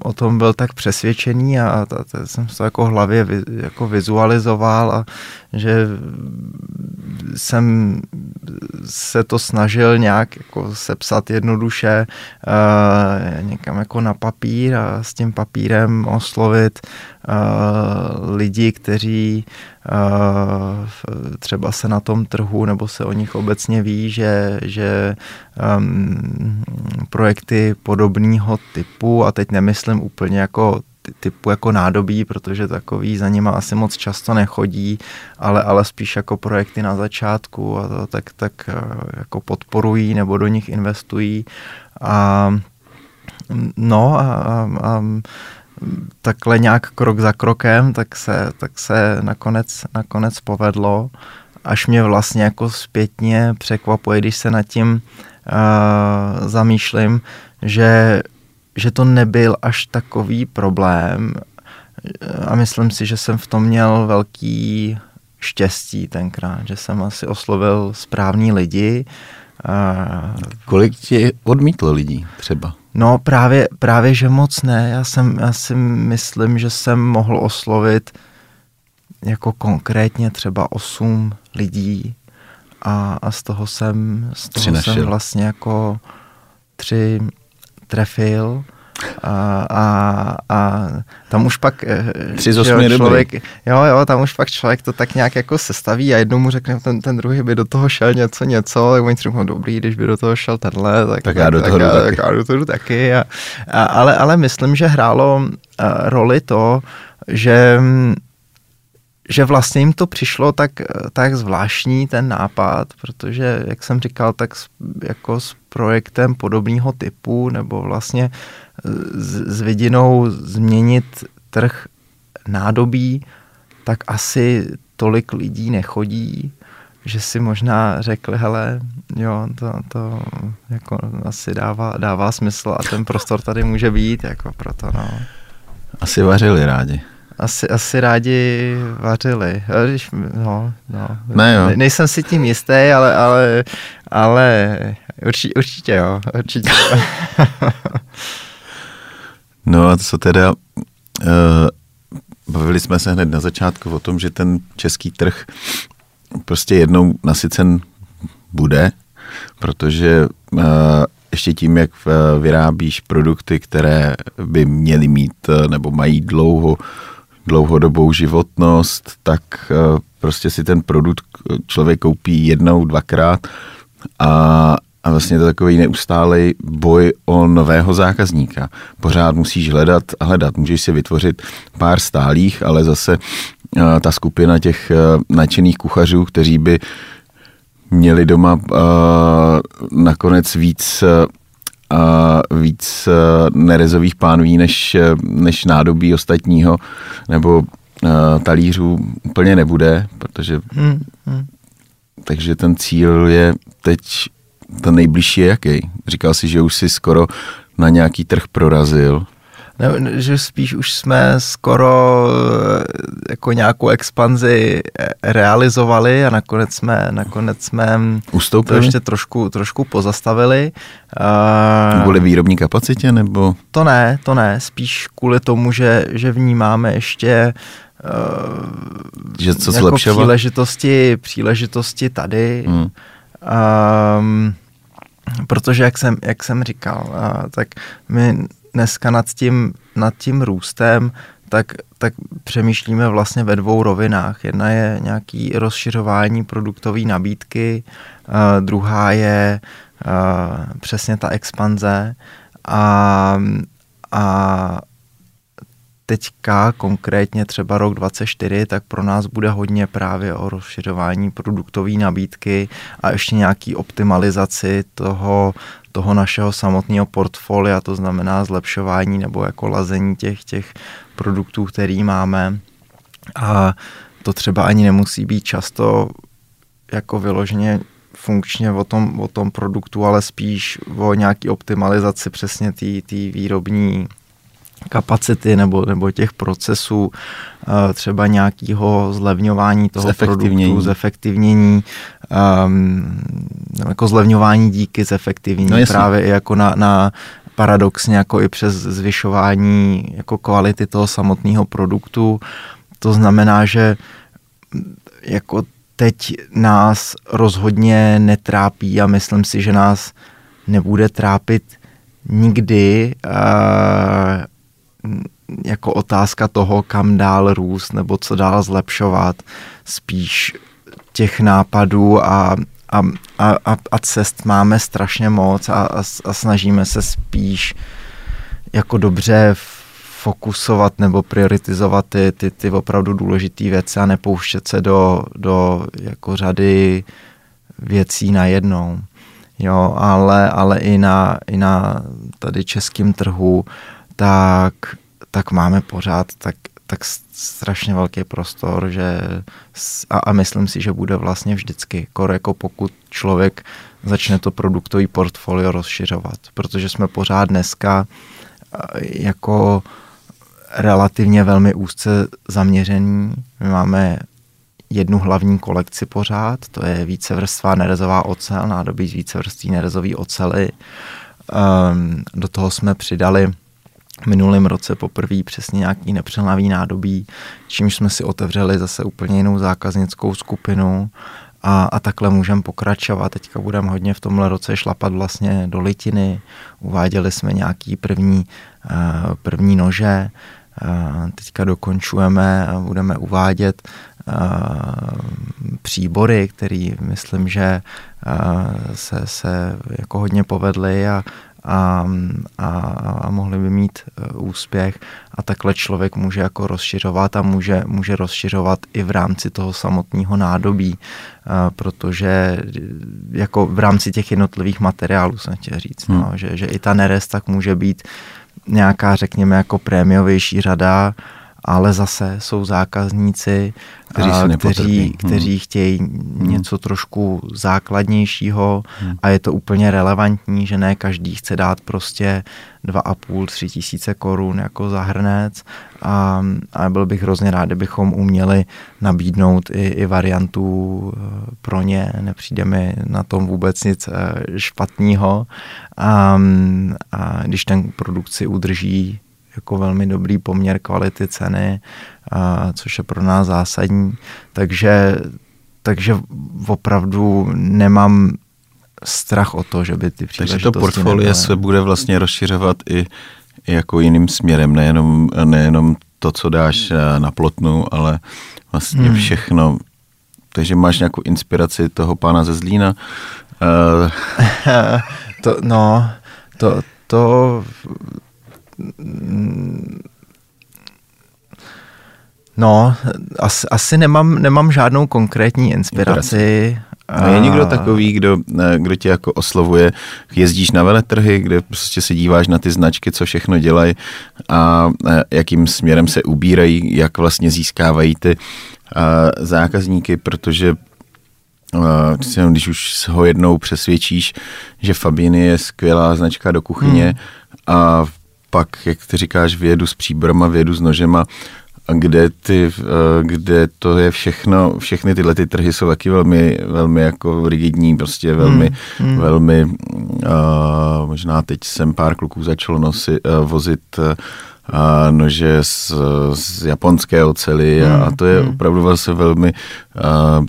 S3: o tom byl tak přesvědčený a, a, a jsem to jako hlavě vy, jako vizualizoval a že jsem se to snažil nějak jako sepsat jednoduše uh, někam jako na papír a s tím papírem oslovit lidi, kteří uh, třeba se na tom trhu nebo se o nich obecně ví, že, že um, projekty podobného typu, a teď nemyslím úplně jako typu jako nádobí, protože takový za nima asi moc často nechodí, ale, ale spíš jako projekty na začátku a to, tak, tak eh, jako podporují nebo do nich investují. A no a, a, a takhle nějak krok za krokem, tak se, tak se nakonec, nakonec povedlo, až mě vlastně jako zpětně překvapuje, když se nad tím uh, zamýšlím, že že to nebyl až takový problém a myslím si, že jsem v tom měl velký štěstí tenkrát, že jsem asi oslovil správní lidi.
S2: Kolik ti odmítlo lidí třeba?
S3: No právě, právě, že moc ne. Já, jsem, já si myslím, že jsem mohl oslovit jako konkrétně třeba osm lidí a, a z toho jsem, z toho jsem vlastně jako tři trefil a, a, a tam už pak
S2: eh, Tři z člověk,
S3: jo, jo, tam už pak člověk to tak nějak jako sestaví a jednou mu řekne, ten, ten druhý by do toho šel něco, něco, tak oni si řeknou, dobrý, když by do toho šel tenhle, tak,
S2: tak, já do toho
S3: tak,
S2: jdu
S3: já,
S2: taky.
S3: Tak já do toho jdu taky. A, a, ale, ale myslím, že hrálo uh, roli to, že mm, že vlastně jim to přišlo tak, tak zvláštní ten nápad, protože, jak jsem říkal, tak s, jako s projektem podobného typu nebo vlastně s, s vidinou změnit trh nádobí, tak asi tolik lidí nechodí, že si možná řekli, hele, jo, to, to jako asi dává, dává smysl a ten prostor tady může být, jako proto, no.
S2: Asi vařili rádi
S3: asi, asi rádi vařili. Když, no, no.
S2: Ne, jo.
S3: Nejsem si tím jistý, ale, ale, ale určitě, určitě jo. Určitě.
S2: no a co teda, uh, bavili jsme se hned na začátku o tom, že ten český trh prostě jednou nasycen bude, protože uh, ještě tím, jak vyrábíš produkty, které by měly mít nebo mají dlouho dlouhodobou životnost, tak eh, prostě si ten produkt člověk koupí jednou, dvakrát a, a vlastně to takový neustálý boj o nového zákazníka. Pořád musíš hledat a hledat. Můžeš si vytvořit pár stálých, ale zase uh, ta skupina těch nadšených kuchařů, kteří by měli doma nakonec víc a víc e, nerezových pánví než, e, než nádobí ostatního nebo uh, talířů úplně nebude, protože hmm, hmm. takže ten cíl je teď ten nejbližší je jaký? Říkal si, že už si skoro na nějaký trh prorazil.
S3: Ne, že spíš už jsme skoro eh, jako nějakou expanzi eh, realizovali a nakonec jsme, nakonec jsme
S2: Ustoupili?
S3: to ještě trošku, trošku pozastavili.
S2: Kvůli výrobní kapacitě nebo?
S3: To ne, to ne, spíš kvůli tomu, že, že vnímáme ještě
S2: že co
S3: jako příležitosti, příležitosti tady. Hmm. Um, protože jak jsem, jak jsem říkal, uh, tak my dneska nad tím, nad tím růstem, tak, tak přemýšlíme vlastně ve dvou rovinách. Jedna je nějaký rozšiřování produktové nabídky, uh, druhá je uh, přesně ta expanze a, a teďka konkrétně třeba rok 24, tak pro nás bude hodně právě o rozšiřování produktové nabídky a ještě nějaký optimalizaci toho, toho našeho samotného portfolia, to znamená zlepšování nebo jako lazení těch, těch produktů, který máme. A to třeba ani nemusí být často jako vyloženě funkčně o tom, o tom produktu, ale spíš o nějaký optimalizaci přesně té výrobní kapacity nebo, nebo těch procesů, eh, třeba nějakého zlevňování toho produktu, zefektivnění, um, jako zlevňování díky zefektivnění, no právě i jako na, na paradoxně jako i přes zvyšování jako kvality toho samotného produktu. To znamená, že jako teď nás rozhodně netrápí a myslím si, že nás nebude trápit nikdy uh, jako otázka toho, kam dál růst nebo co dál zlepšovat. Spíš těch nápadů a, a, a, a cest máme strašně moc a, a, a snažíme se spíš jako dobře fokusovat nebo prioritizovat ty, ty, ty opravdu důležité věci a nepouštět se do, do jako řady věcí najednou. Jo, ale, ale i na, i na tady českém trhu, tak, tak máme pořád tak, tak strašně velký prostor, že a, a myslím si, že bude vlastně vždycky, jako pokud člověk začne to produktový portfolio rozšiřovat, protože jsme pořád dneska jako relativně velmi úzce zaměření. My máme jednu hlavní kolekci pořád, to je vícevrstvá nerezová ocel, nádobí z vícevrství nerezový ocely. Um, do toho jsme přidali minulém roce poprvé přesně nějaký nepřelnavý nádobí, čímž jsme si otevřeli zase úplně jinou zákaznickou skupinu a, a takhle můžeme pokračovat. Teďka budeme hodně v tomhle roce šlapat vlastně do litiny, uváděli jsme nějaký první, uh, první nože, uh, teďka dokončujeme a budeme uvádět uh, příbory, který myslím, že se, se jako hodně povedly a, a, a, a mohli by mít e, úspěch a takhle člověk může jako rozšiřovat a může, může rozšiřovat i v rámci toho samotného nádobí, a, protože e, jako v rámci těch jednotlivých materiálů jsem chtěl říct, no, hmm. že, že i ta nerest tak může být nějaká, řekněme, jako prémiovější řada, ale zase jsou zákazníci, kteří, se kteří, hmm. kteří chtějí hmm. něco trošku základnějšího hmm. a je to úplně relevantní, že ne každý chce dát prostě dva a půl, tři tisíce korun jako zahrnec a, a byl bych hrozně rád, kdybychom uměli nabídnout i, i variantu eh, pro ně, nepřijde mi na tom vůbec nic eh, špatného a, a když ten produkci udrží jako velmi dobrý poměr kvality ceny, a, což je pro nás zásadní. Takže, takže opravdu nemám strach o to, že by ty
S2: příležitosti Takže to portfolio se bude vlastně rozšiřovat i, i jako jiným směrem, nejenom, nejenom to, co dáš eh, na plotnu, ale vlastně hmm. všechno. Takže máš nějakou inspiraci toho pána ze Zlína? Uh...
S3: to, no, to, to No, asi, asi nemám, nemám žádnou konkrétní inspiraci.
S2: A je někdo takový, kdo, kdo tě jako oslovuje, jezdíš na veletrhy, kde prostě se díváš na ty značky, co všechno dělají a jakým směrem se ubírají, jak vlastně získávají ty zákazníky, protože když už ho jednou přesvědčíš, že Fabiny je skvělá značka do kuchyně hmm. a pak, jak ty říkáš, vyjedu s příbrama, vyjedu s nožema, kde, ty, eh, kde to je všechno, všechny tyhle ty trhy jsou taky velmi, velmi jako rigidní, prostě velmi, hmm, hmm. velmi, uh, možná teď jsem pár kluků začal nosit, uh, vozit uh, nože z, z japonské ocely hmm, a to je hmm. opravdu vlastně velmi uh,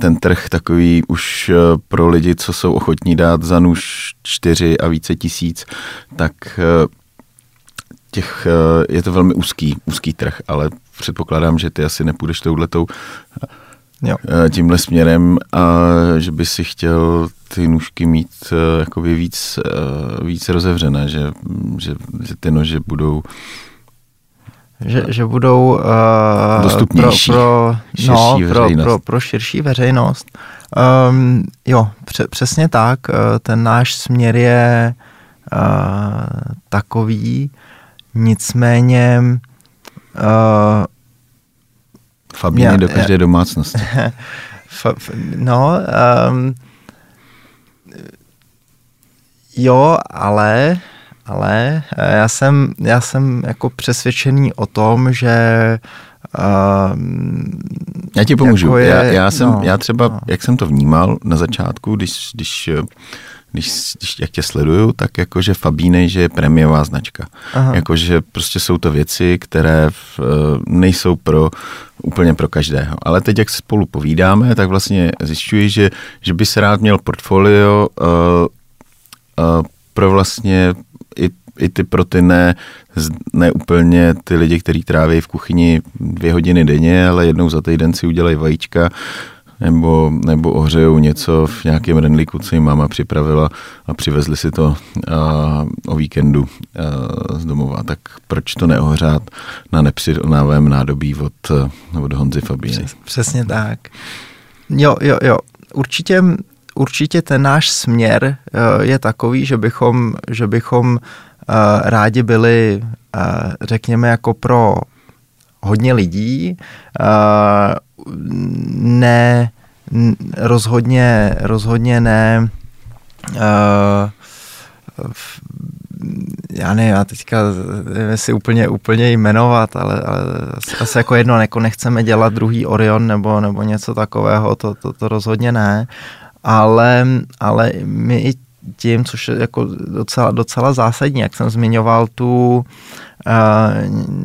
S2: ten trh takový už pro lidi, co jsou ochotní dát za nůž čtyři a více tisíc, tak těch, je to velmi úzký, úzký trh, ale předpokládám, že ty asi nepůjdeš touhletou jo. Eh, tímhle směrem a že by si chtěl ty nůžky mít eh, jakoby víc, eh, víc rozevřené, že, že, že ty nože budou
S3: že, že budou
S2: uh, dostupnější
S3: pro, pro, širší no, veřejnost. Pro, pro, pro širší veřejnost. Um, jo, pře, přesně tak. Ten náš směr je uh, takový, nicméně Uh,
S2: Fabíny do každé domácnosti.
S3: no, um, jo, ale, ale eh, já jsem, já jsem jako přesvědčený o tom, že um,
S2: já ti pomůžu. Jako je, já, já, jsem, no, já třeba, no. jak jsem to vnímal na začátku, když, když když, když jak tě sleduju, tak jakože Fabínej, že je prémiová značka. Aha. Jakože prostě jsou to věci, které v, eh, nejsou pro úplně pro každého. Ale teď, jak spolu povídáme, tak vlastně zjišťuji, že, že by se rád měl portfolio uh, uh, pro vlastně i, i ty pro ty ne, ne úplně ty lidi, kteří tráví v kuchyni dvě hodiny denně, ale jednou za týden si udělají vajíčka, nebo, nebo ohřejou něco v nějakém rendlíku, co jim máma připravila a přivezli si to a, o víkendu a, z domova. Tak proč to neohřát na nepřirovnávém nádobí od, od Honzy Fabíny?
S3: Přesně tak. Jo, jo, jo. Určitě, určitě ten náš směr e, je takový, že bychom, že bychom e, rádi byli, e, řekněme, jako pro hodně lidí, ne, rozhodně, rozhodně ne, uh, já nevím, já teďka nevím si úplně, úplně jmenovat, ale, ale asi jako jedno, jako nechceme dělat druhý Orion nebo, nebo něco takového, to, to, to rozhodně ne, ale, ale my i tím, což je jako docela, docela zásadní, jak jsem zmiňoval tu uh,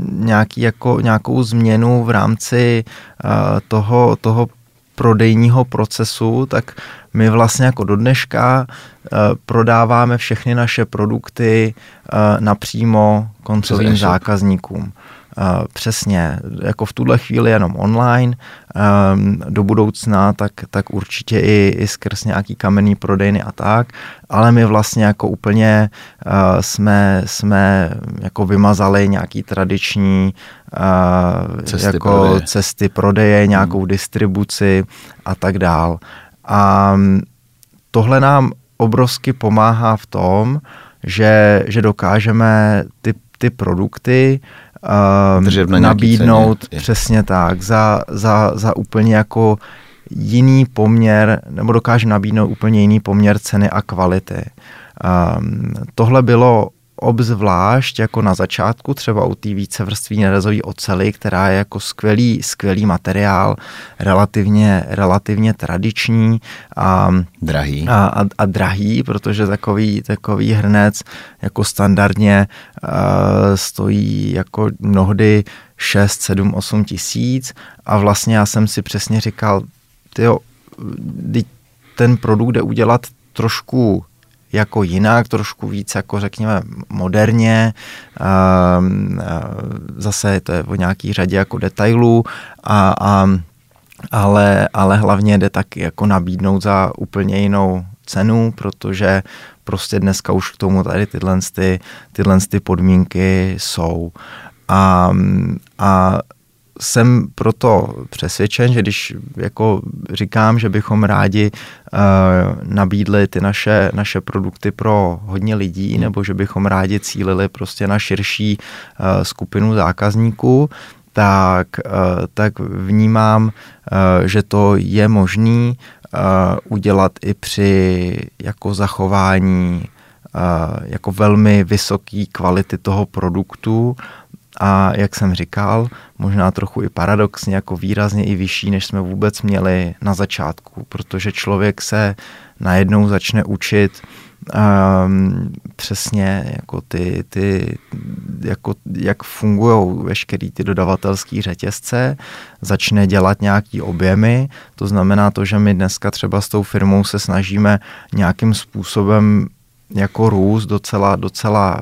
S3: nějaký jako, nějakou změnu v rámci uh, toho, toho prodejního procesu, tak my vlastně jako do dneška uh, prodáváme všechny naše produkty uh, napřímo koncovým zákazníkům. Přesně, jako v tuhle chvíli jenom online, um, do budoucna tak, tak určitě i, i skrz nějaký kamenný prodejny a tak, ale my vlastně jako úplně uh, jsme, jsme jako vymazali nějaký tradiční uh, cesty, jako prodeje. cesty prodeje, nějakou hmm. distribuci a tak dál. A tohle nám obrovsky pomáhá v tom, že, že dokážeme ty, ty produkty uh, na nabídnout ceně. přesně tak, za, za, za úplně jako jiný poměr, nebo dokáže nabídnout úplně jiný poměr ceny a kvality. Um, tohle bylo obzvlášť jako na začátku třeba u té vícevrství nerezový ocely, která je jako skvělý, skvělý materiál, relativně, relativně tradiční a
S2: drahý.
S3: A, a, a drahý, protože takový, takový hrnec jako standardně uh, stojí jako mnohdy 6, 7, 8 tisíc a vlastně já jsem si přesně říkal, tyjo, ten produkt jde udělat trošku jako jinak, trošku víc jako řekněme moderně, ehm, eh, zase to je o nějaký řadě jako detailů a, a ale, ale hlavně jde tak jako nabídnout za úplně jinou cenu, protože prostě dneska už k tomu tady tyhle, ty, tyhle ty podmínky jsou. A, a jsem proto přesvědčen, že když jako říkám, že bychom rádi uh, nabídli ty naše, naše produkty pro hodně lidí, hmm. nebo že bychom rádi cílili prostě na širší uh, skupinu zákazníků, tak, uh, tak vnímám, uh, že to je možný uh, udělat i při jako zachování uh, jako velmi vysoké kvality toho produktu a jak jsem říkal, možná trochu i paradoxně, jako výrazně i vyšší, než jsme vůbec měli na začátku, protože člověk se najednou začne učit um, přesně jako ty, ty jako, jak fungují veškerý ty dodavatelský řetězce, začne dělat nějaký objemy, to znamená to, že my dneska třeba s tou firmou se snažíme nějakým způsobem jako růst docela, docela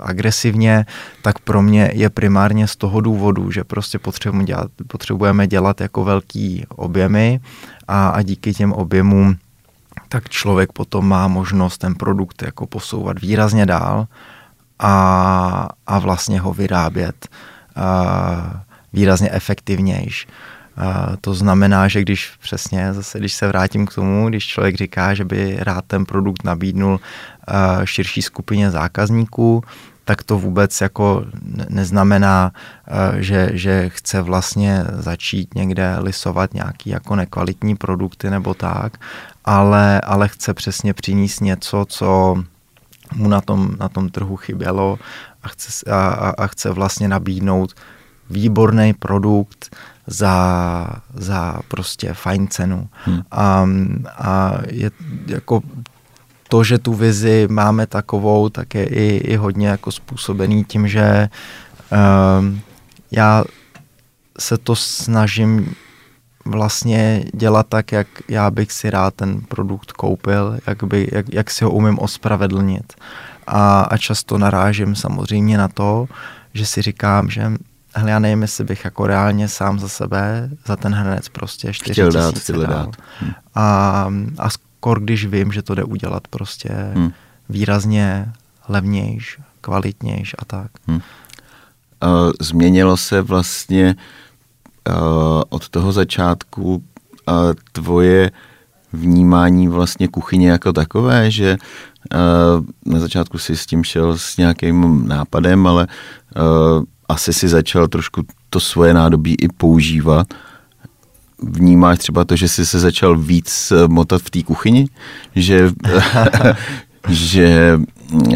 S3: agresivně, tak pro mě je primárně z toho důvodu, že prostě potřebujeme dělat, potřebujeme dělat jako velký objemy a, a díky těm objemům tak člověk potom má možnost ten produkt jako posouvat výrazně dál a, a vlastně ho vyrábět a, výrazně efektivnější. Uh, to znamená, že když přesně, zase když se vrátím k tomu, když člověk říká, že by rád ten produkt nabídnul uh, širší skupině zákazníků, tak to vůbec jako neznamená, uh, že, že chce vlastně začít někde lisovat nějaký jako nekvalitní produkty nebo tak, ale, ale chce přesně přinést něco, co mu na tom, na tom trhu chybělo a chce, a, a chce vlastně nabídnout výborný produkt, za, za prostě fajn cenu. Hmm. A, a je jako to, že tu vizi máme takovou, tak je i, i hodně jako způsobený tím, že um, já se to snažím vlastně dělat tak, jak já bych si rád ten produkt koupil, jak, by, jak, jak si ho umím ospravedlnit. A, a často narážím samozřejmě na to, že si říkám, že hele, já nevím, jestli bych jako reálně sám za sebe, za ten hrnec prostě 4 chtěl dát, chtěl dát. Hm. A, a skoro když vím, že to jde udělat prostě hm. výrazně levnějš, kvalitnějš a tak. Hm.
S2: Uh, změnilo se vlastně uh, od toho začátku uh, tvoje vnímání vlastně kuchyně jako takové, že na začátku si s tím šel s nějakým nápadem, ale asi si začal trošku to svoje nádobí i používat. Vnímáš třeba to, že jsi se začal víc motat v té kuchyni? Že, že uh,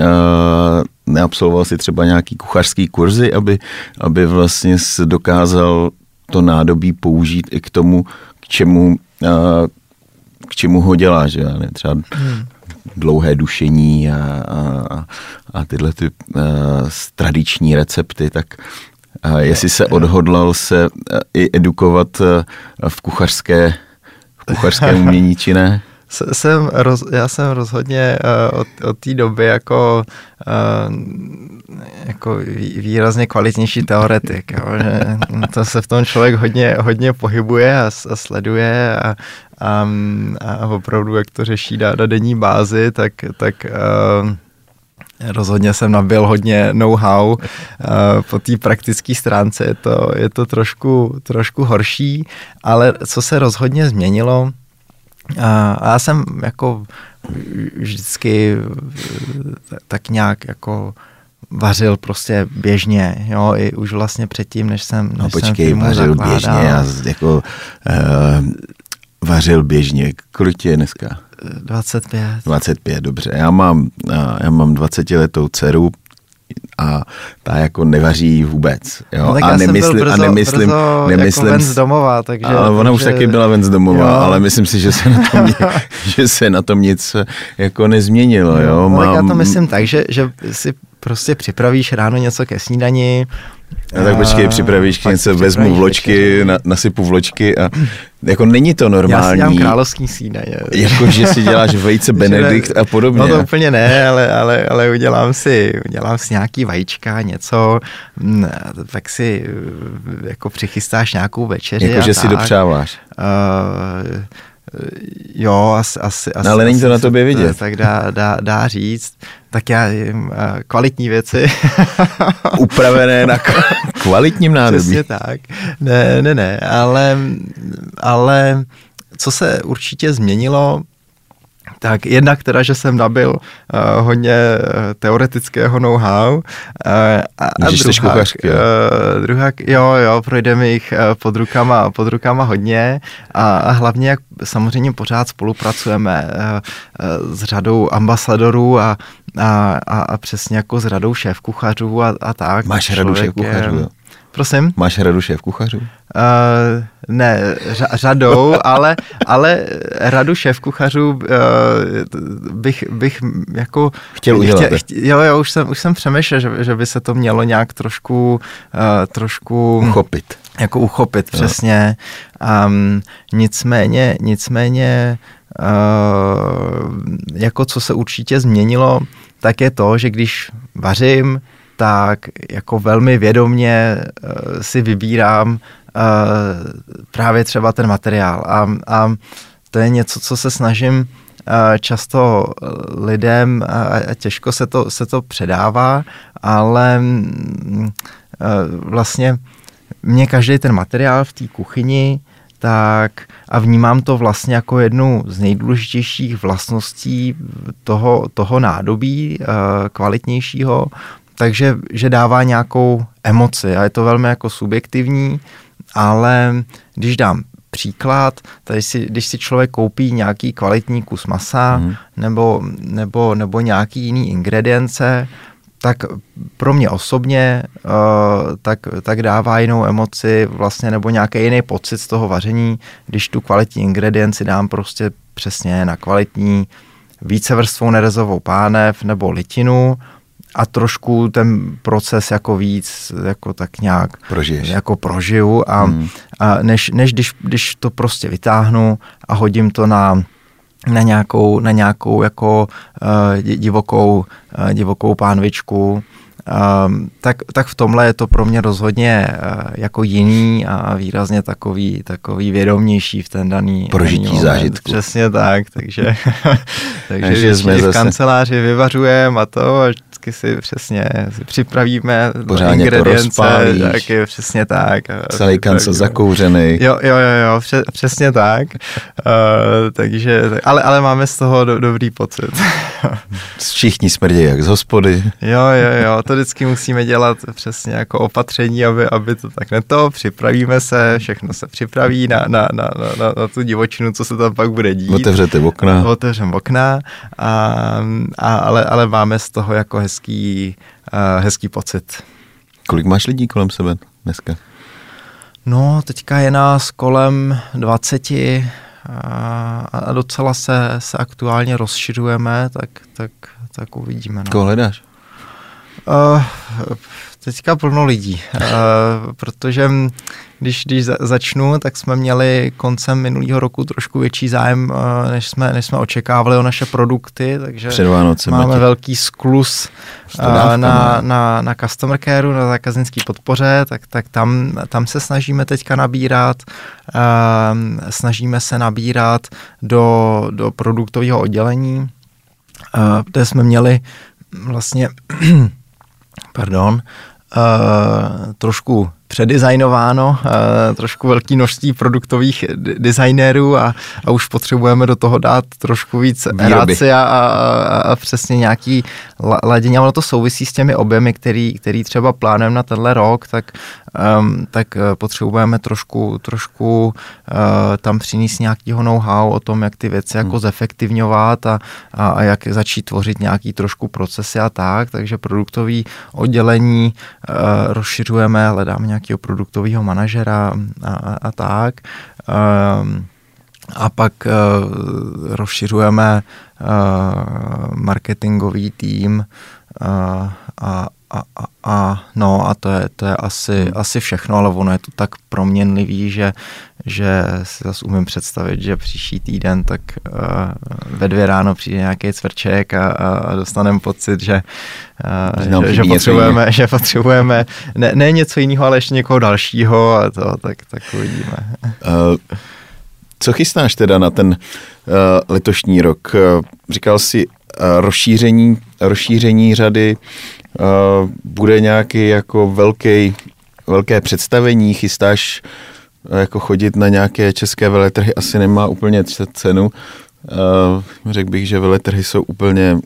S2: neabsolvoval si třeba nějaký kuchařský kurzy, aby, aby vlastně dokázal to nádobí použít i k tomu, k čemu, k čemu ho dělá, že třeba hmm. Dlouhé dušení a, a, a tyhle ty a, tradiční recepty, tak a jestli se odhodlal se i edukovat v kuchařské, v kuchařském umění, či ne?
S3: Jsem roz, já jsem rozhodně uh, od, od té doby jako, uh, jako výrazně kvalitnější teoretik. Jo, že to se v tom člověk hodně, hodně pohybuje a, a sleduje a, a, a opravdu, jak to řeší na, na denní bázi, tak, tak uh, Rozhodně jsem nabil hodně know-how. Po té praktické stránce je to, je to trošku, trošku horší, ale co se rozhodně změnilo, a já jsem jako vždycky tak nějak jako vařil prostě běžně, jo, i už vlastně předtím, než jsem,
S2: než no počkej, jsem vařil zakládal. běžně, já jako uh, vařil běžně, kolik je dneska?
S3: 25.
S2: 25, dobře. Já mám, já mám 20 letou dceru, a ta jako nevaří vůbec. Jo?
S3: No,
S2: a,
S3: nemysli, brzo, a nemyslím, brzo nemyslím, jako ven z domova. Takže,
S2: ale ona takže... už taky byla ven z domova, jo. ale myslím si, že se na tom, že se na tom nic jako nezměnilo. Jo?
S3: No, Mám... tak já to myslím tak, že, že si prostě připravíš ráno něco ke snídani,
S2: No tak počkej, připravíš něco, vezmu vločky, na, nasypu vločky a jako není to normální.
S3: Já si dělám královský snídaně.
S2: Jako, že si děláš vejce Benedikt a podobně.
S3: No to úplně ne, ale, ale, ale udělám si, udělám si nějaký vajíčka, něco, mm, tak si jako přichystáš nějakou večeři
S2: Jako, že tak. si dopřáváš. Uh,
S3: Jo, asi, asi,
S2: no, ale není to na tobě vidět.
S3: Tak dá, dá, dá říct. Tak já jim kvalitní věci.
S2: Upravené na kvalitním nádobí.
S3: Přesně tak. Ne, ne, ne, ale, ale co se určitě změnilo, tak jednak teda, že jsem nabil uh, hodně uh, teoretického know-how. Uh,
S2: a, a druhá,
S3: uh, jo, jo, projdeme jich uh, pod, rukama, pod rukama hodně a, a hlavně, jak samozřejmě pořád spolupracujeme uh, uh, s řadou ambasadorů a, a, a, a přesně jako s radou šéf kuchařů a, a tak.
S2: Máš radu šéf kuchařů, jo?
S3: Prosím?
S2: Máš radu šéf kuchařů? Uh,
S3: ne, ř- řadou, ale, ale radu šéf kuchařů uh, bych, bych jako...
S2: Chtěl udělat. Chtěl,
S3: chtěl, jo, jo, už jsem, už jsem přemýšlel, že, že by se to mělo nějak trošku... Uh, trošku
S2: uchopit.
S3: Jako uchopit, jo. přesně. Um, nicméně, nicméně uh, jako co se určitě změnilo, tak je to, že když vařím, tak jako velmi vědomně uh, si vybírám uh, právě třeba ten materiál. A, a to je něco, co se snažím uh, často lidem, těžko se to, se to předává, ale vlastně mě každý ten materiál v té kuchyni tak a vnímám to vlastně jako jednu z nejdůležitějších vlastností toho, toho nádobí kvalitnějšího, takže že dává nějakou emoci a je to velmi jako subjektivní, ale když dám příklad, tady si, když si člověk koupí nějaký kvalitní kus masa mm. nebo, nebo, nebo nějaký jiný ingredience, tak pro mě osobně uh, tak, tak dává jinou emoci vlastně nebo nějaký jiný pocit z toho vaření, když tu kvalitní ingredienci dám prostě přesně na kvalitní vícevrstvou nerezovou pánev nebo litinu a trošku ten proces jako víc, jako tak nějak
S2: Prožiješ.
S3: jako prožiju a, hmm. a než, než když, když to prostě vytáhnu a hodím to na na nějakou, na nějakou jako uh, divokou, uh, divokou pánvičku, Um, tak, tak v tomhle je to pro mě rozhodně uh, jako jiný a výrazně takový, takový vědomější v ten daný
S2: prožití zážitku.
S3: Přesně tak, takže, takže jsme v kanceláři vyvařujeme a to a vždycky si přesně si připravíme
S2: Pořádně ingredience, to
S3: tak je přesně tak.
S2: Celý kancel zakouřený.
S3: Jo, jo, jo, jo pře, přesně tak. Uh, takže, ale, ale máme z toho do, dobrý pocit.
S2: Všichni smrdí jak z hospody.
S3: Jo, jo, jo, to vždycky musíme dělat přesně jako opatření, aby, aby to tak neto, připravíme se, všechno se připraví na, na, na, na, na tu divočinu, co se tam pak bude dít.
S2: Otevřete okna.
S3: Otevřeme okna, a, a, ale, ale máme z toho jako hezký, uh, hezký pocit.
S2: Kolik máš lidí kolem sebe dneska?
S3: No, teďka je nás kolem 20 a docela se, se aktuálně rozšiřujeme, tak, tak, tak uvidíme. No.
S2: Koho hledáš?
S3: Uh, teďka plno lidí, uh, protože když, když začnu, tak jsme měli koncem minulého roku trošku větší zájem, uh, než jsme, než jsme očekávali o naše produkty, takže
S2: Před Vánoce,
S3: máme tě. velký sklus uh, na, na, na customer careu, na zákaznické podpoře, tak, tak tam, tam se snažíme teďka nabírat, uh, snažíme se nabírat do, do produktového oddělení, uh, kde jsme měli vlastně pardon, uh, trošku předizajnováno, uh, trošku velký množství produktových designérů a, a už potřebujeme do toho dát trošku víc ráci a, a, a přesně nějaký ladění. Ono to souvisí s těmi objemy, který, který třeba plánujeme na tenhle rok, tak, um, tak eh, potřebujeme trošku, trošku uh, tam přinést nějakého know-how o tom, jak ty věci jako hmm. zefektivňovat a, a, a jak začít tvořit nějaký trošku procesy a tak, takže produktový oddělení uh, rozšiřujeme, hledáme nějakého produktového manažera a, a, a tak. Um, a pak uh, rozšiřujeme uh, marketingový tým uh, a, a, a, a no a to je, to je asi, hmm. asi všechno, ale ono je to tak proměnlivý, že, že si zase umím představit, že příští týden tak uh, ve dvě ráno přijde nějaký cvrček a, a dostaneme pocit, že, uh, že, že, potřebujeme, že potřebujeme ne, ne něco jiného, ale ještě někoho dalšího a to, tak, tak uvidíme. Uh,
S2: co chystáš teda na ten uh, letošní rok? Říkal jsi uh, rozšíření, rozšíření řady, uh, bude nějaký jako velký, velké představení, chystáš uh, jako chodit na nějaké české veletrhy, asi nemá úplně cenu. Uh, řekl bych, že veletrhy jsou úplně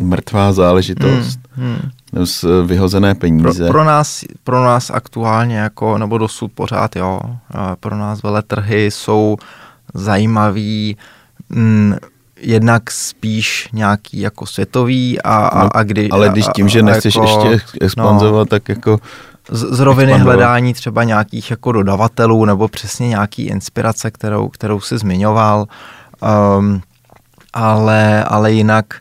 S2: mrtvá záležitost. Hmm, hmm. Z vyhozené peníze.
S3: Pro, pro, nás, pro nás aktuálně, jako, nebo dosud pořád, jo. Pro nás veletrhy jsou zajímavý, mm, jednak spíš nějaký jako světový a, a, no, a kdy...
S2: Ale když tím, že nechceš jako, ještě expanzovat, no, tak jako...
S3: Z, z roviny expandovat. hledání třeba nějakých jako dodavatelů nebo přesně nějaký inspirace, kterou, kterou si zmiňoval. Um, ale, ale jinak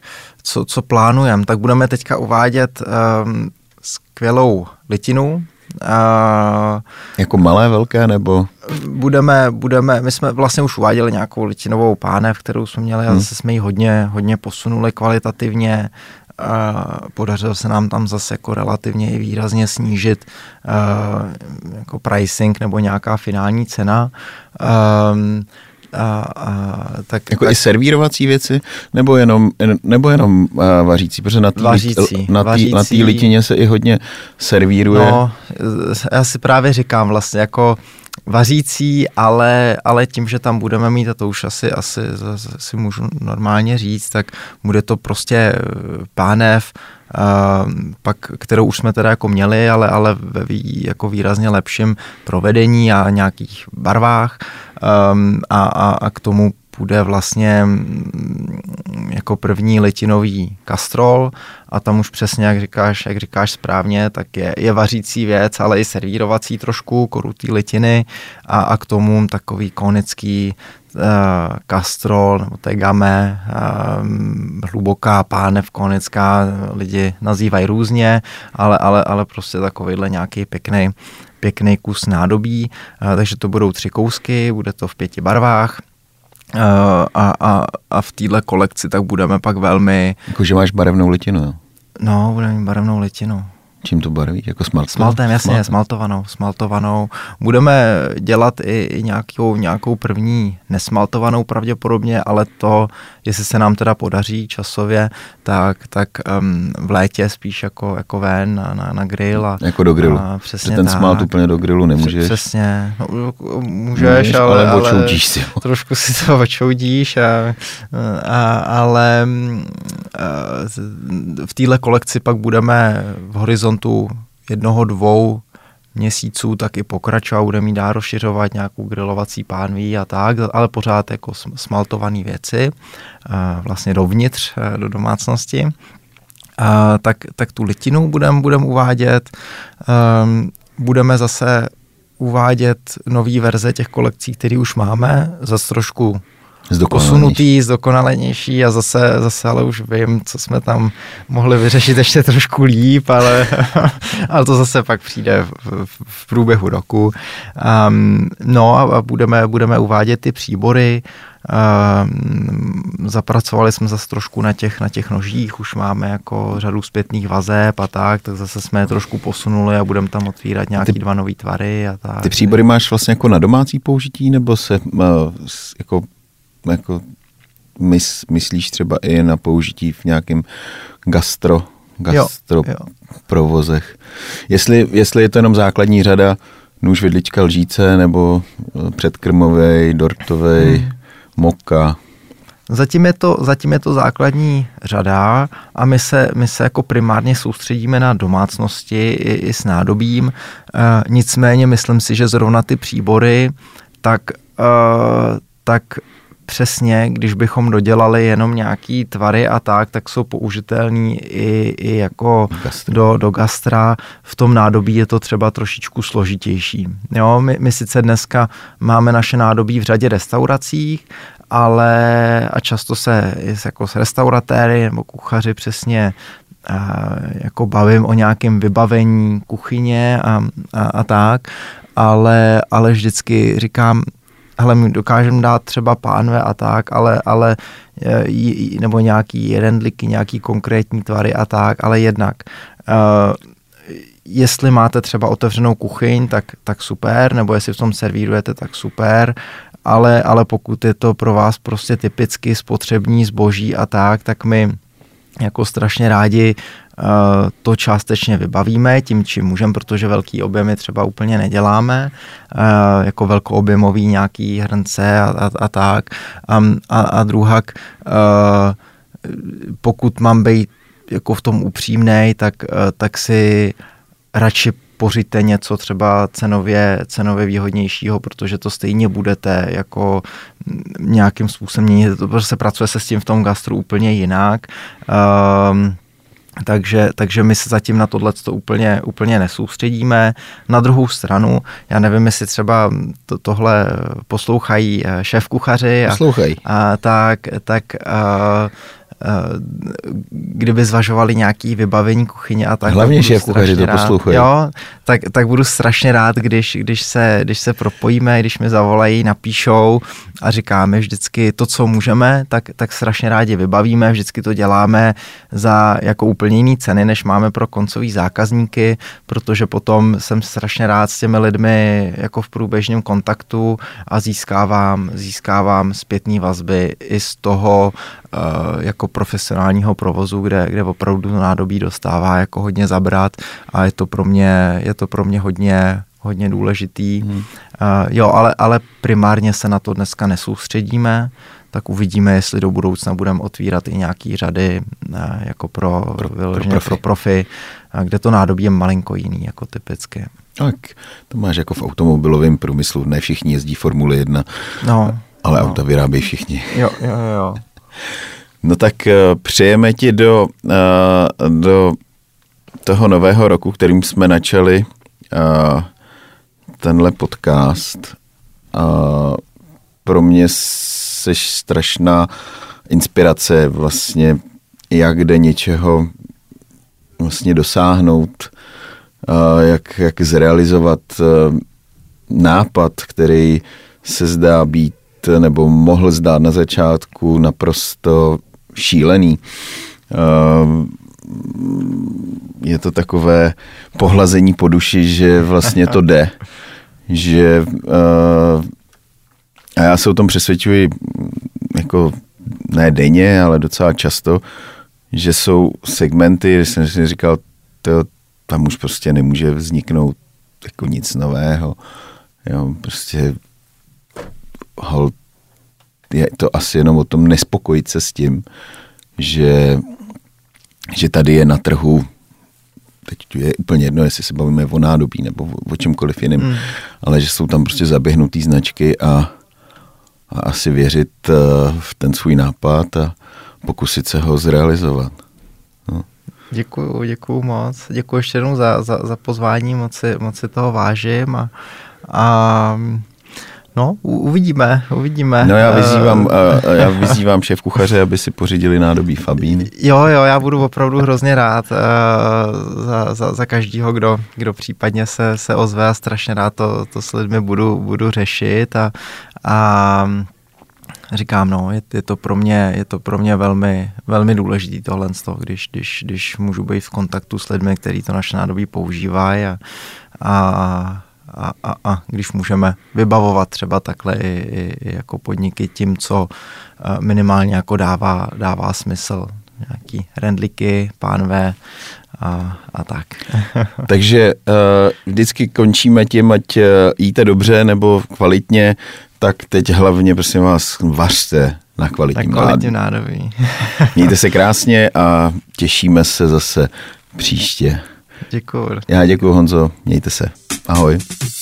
S3: co, co plánujeme, tak budeme teďka uvádět um, skvělou litinu. Uh,
S2: jako malé, velké, nebo?
S3: Budeme, budeme, my jsme vlastně už uváděli nějakou litinovou pánev, kterou jsme měli hmm. a zase jsme ji hodně, hodně posunuli kvalitativně. Uh, podařilo se nám tam zase jako relativně i výrazně snížit uh, jako pricing nebo nějaká finální cena. Um, a, a, tak,
S2: jako
S3: tak,
S2: i servírovací věci, nebo jenom, nebo jenom uh, vařící, protože na té na na litině se i hodně servíruje. No,
S3: já si právě říkám vlastně jako vařící, ale, ale tím, že tam budeme mít, a to už asi, asi si můžu normálně říct, tak bude to prostě eh, pánev, Uh, pak, kterou už jsme teda jako měli, ale, ale ve jako výrazně lepším provedení a nějakých barvách. Um, a, a, a k tomu bude vlastně mm, jako první litinový kastrol. A tam už přesně, jak říkáš, jak říkáš správně, tak je, je vařící věc, ale i servírovací trošku, korutý litiny a, a k tomu takový konický uh, kastrol, nebo té game, uh, hluboká pánev konická, lidi nazývají různě, ale, ale, ale prostě takovýhle nějaký pěkný pěkný kus nádobí, uh, takže to budou tři kousky, bude to v pěti barvách, a, a, a v téhle kolekci tak budeme pak velmi...
S2: Jakože máš barevnou litinu, jo?
S3: No, budeme mít barevnou litinu.
S2: Čím to barví? Jako smaltem?
S3: Smaltem, jasně, smaltem. smaltovanou, smaltovanou. Budeme dělat i, i nějakou, nějakou první nesmaltovanou pravděpodobně, ale to, jestli se nám teda podaří časově, tak, tak um, v létě spíš jako, jako ven na, na, na grill. A,
S2: jako do grillu.
S3: A
S2: přesně ten tak. smalt úplně do grillu nemůžeš.
S3: Přesně. No, můžeš, můžeš, ale,
S2: ale, ale si.
S3: trošku si to očoudíš, a, a, ale a, v téhle kolekci pak budeme v horizontu horizontu jednoho, dvou měsíců tak i pokračovat, bude mít dá rozšiřovat nějakou grilovací pánví a tak, ale pořád jako smaltované věci vlastně dovnitř e, do domácnosti. A, tak, tak tu litinu budeme budem uvádět. Um, budeme zase uvádět nové verze těch kolekcí, které už máme, zase trošku posunutý, zdokonalenější a zase, zase ale už vím, co jsme tam mohli vyřešit ještě trošku líp, ale, ale to zase pak přijde v, v, v průběhu roku. Um, no a budeme, budeme uvádět ty příbory, Um, zapracovali jsme zase trošku na těch, na těch nožích, už máme jako řadu zpětných vazeb a tak, tak zase jsme je trošku posunuli a budeme tam otvírat nějaký ty, dva nové tvary a tak.
S2: Ty příbory máš vlastně jako na domácí použití, nebo se uh, jako jako mys, myslíš třeba i na použití v nějakém gastro, gastro jo, jo. provozech. Jestli, jestli je to jenom základní řada nůž, vidlička, lžíce nebo eh, předkrmovej, dortovej, hmm. moka.
S3: Zatím je, to, zatím je to základní řada a my se, my se jako primárně soustředíme na domácnosti i, i s nádobím. E, nicméně myslím si, že zrovna ty příbory, tak, e, tak přesně, když bychom dodělali jenom nějaký tvary a tak, tak jsou použitelný i, i jako do, do gastra. V tom nádobí je to třeba trošičku složitější. Jo, my, my sice dneska máme naše nádobí v řadě restauracích, ale a často se jako s restauratéry nebo kuchaři přesně a, jako bavím o nějakém vybavení kuchyně a, a, a tak, ale, ale vždycky říkám, hele, my dokážeme dát třeba pánve a tak, ale, ale e, nebo nějaký rendliky, nějaký konkrétní tvary a tak, ale jednak uh, jestli máte třeba otevřenou kuchyň, tak, tak super, nebo jestli v tom servírujete, tak super, ale, ale pokud je to pro vás prostě typicky spotřební zboží a tak, tak my jako strašně rádi uh, to částečně vybavíme tím, čím můžeme, protože velký objemy třeba úplně neděláme, uh, jako velkoobjemový nějaký hrnce a, a, a tak. Um, a, a druhak, uh, pokud mám být jako v tom upřímnej, tak, tak si radši pořiďte něco třeba cenově, cenově výhodnějšího, protože to stejně budete jako nějakým způsobem měnit, protože se pracuje se s tím v tom gastru úplně jinak. Um, takže, takže my se zatím na tohle to úplně, úplně nesoustředíme. Na druhou stranu, já nevím, jestli třeba to, tohle poslouchají eh, šéf kuchaři.
S2: A,
S3: a tak, tak a, Eh, kdyby zvažovali nějaký vybavení kuchyně a tak.
S2: Hlavně šéf kuchaři to poslouchají.
S3: Jo, tak, tak budu strašně rád, když, když, se, když se propojíme, když mi zavolají, napíšou a říkáme vždycky to, co můžeme, tak, tak strašně rádi vybavíme, vždycky to děláme za jako úplně jiný ceny, než máme pro koncový zákazníky, protože potom jsem strašně rád s těmi lidmi jako v průběžném kontaktu a získávám, získávám zpětný vazby i z toho jako profesionálního provozu, kde, kde opravdu nádobí dostává jako hodně zabrat a je to pro mě, je to pro mě hodně, hodně důležitý. Hmm. Uh, jo, ale, ale primárně se na to dneska nesoustředíme, tak uvidíme, jestli do budoucna budeme otvírat i nějaký řady uh, jako pro, pro, pro, profi. pro profi, kde to nádobí je malinko jiný, jako typicky.
S2: Tak, to máš jako v automobilovém průmyslu, ne všichni jezdí Formule 1, no, ale no. auta vyrábějí všichni.
S3: Jo, jo, jo.
S2: No tak uh, přejeme ti do, uh, do toho nového roku, kterým jsme načali uh, tenhle podcast. Pro mě jsi strašná inspirace vlastně, jak jde něčeho vlastně dosáhnout, jak, jak zrealizovat nápad, který se zdá být nebo mohl zdát na začátku naprosto šílený. Uh, je to takové pohlazení po duši, že vlastně to jde. Že uh, a já se o tom přesvědčuji jako ne denně, ale docela často, že jsou segmenty, kde jsem si říkal, to, tam už prostě nemůže vzniknout jako nic nového. Jo, prostě hold, je to asi jenom o tom nespokojit se s tím, že, že tady je na trhu teď je úplně jedno, jestli se bavíme o nádobí nebo o, o čemkoliv jiném, mm. ale že jsou tam prostě zaběhnutý značky a, a asi věřit uh, v ten svůj nápad a pokusit se ho zrealizovat. No.
S3: Děkuju, děkuju moc. Děkuji ještě jednou za, za, za pozvání, moc si, moc si toho vážím a, a No, uvidíme, uvidíme.
S2: No já vyzývám, uh, já vyzývám šéf kuchaře, aby si pořídili nádobí Fabíny.
S3: Jo, jo, já budu opravdu hrozně rád uh, za, za, za každýho, kdo, kdo případně se, se ozve a strašně rád to, to s lidmi budu, budu řešit a, a říkám, no, je, je, to pro mě, je to pro mě velmi, velmi důležitý tohle, když, když, když můžu být v kontaktu s lidmi, kteří to naše nádobí používají a, a a, a, a když můžeme vybavovat třeba takhle i, i, i jako podniky tím, co eh, minimálně jako dává, dává smysl. Nějaký rendliky, pánve a, a tak.
S2: Takže uh, vždycky končíme tím, ať uh, jíte dobře nebo kvalitně, tak teď hlavně prosím vás vařte na kvalitním,
S3: na kvalitním nádobí.
S2: Mějte se krásně a těšíme se zase příště.
S3: Děkuji.
S2: Já děkuji Honzo, mějte se. Ahoj.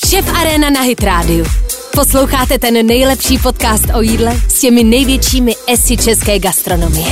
S1: Šef Arena na Hit Radio. Posloucháte ten nejlepší podcast o jídle s těmi největšími esy české gastronomie.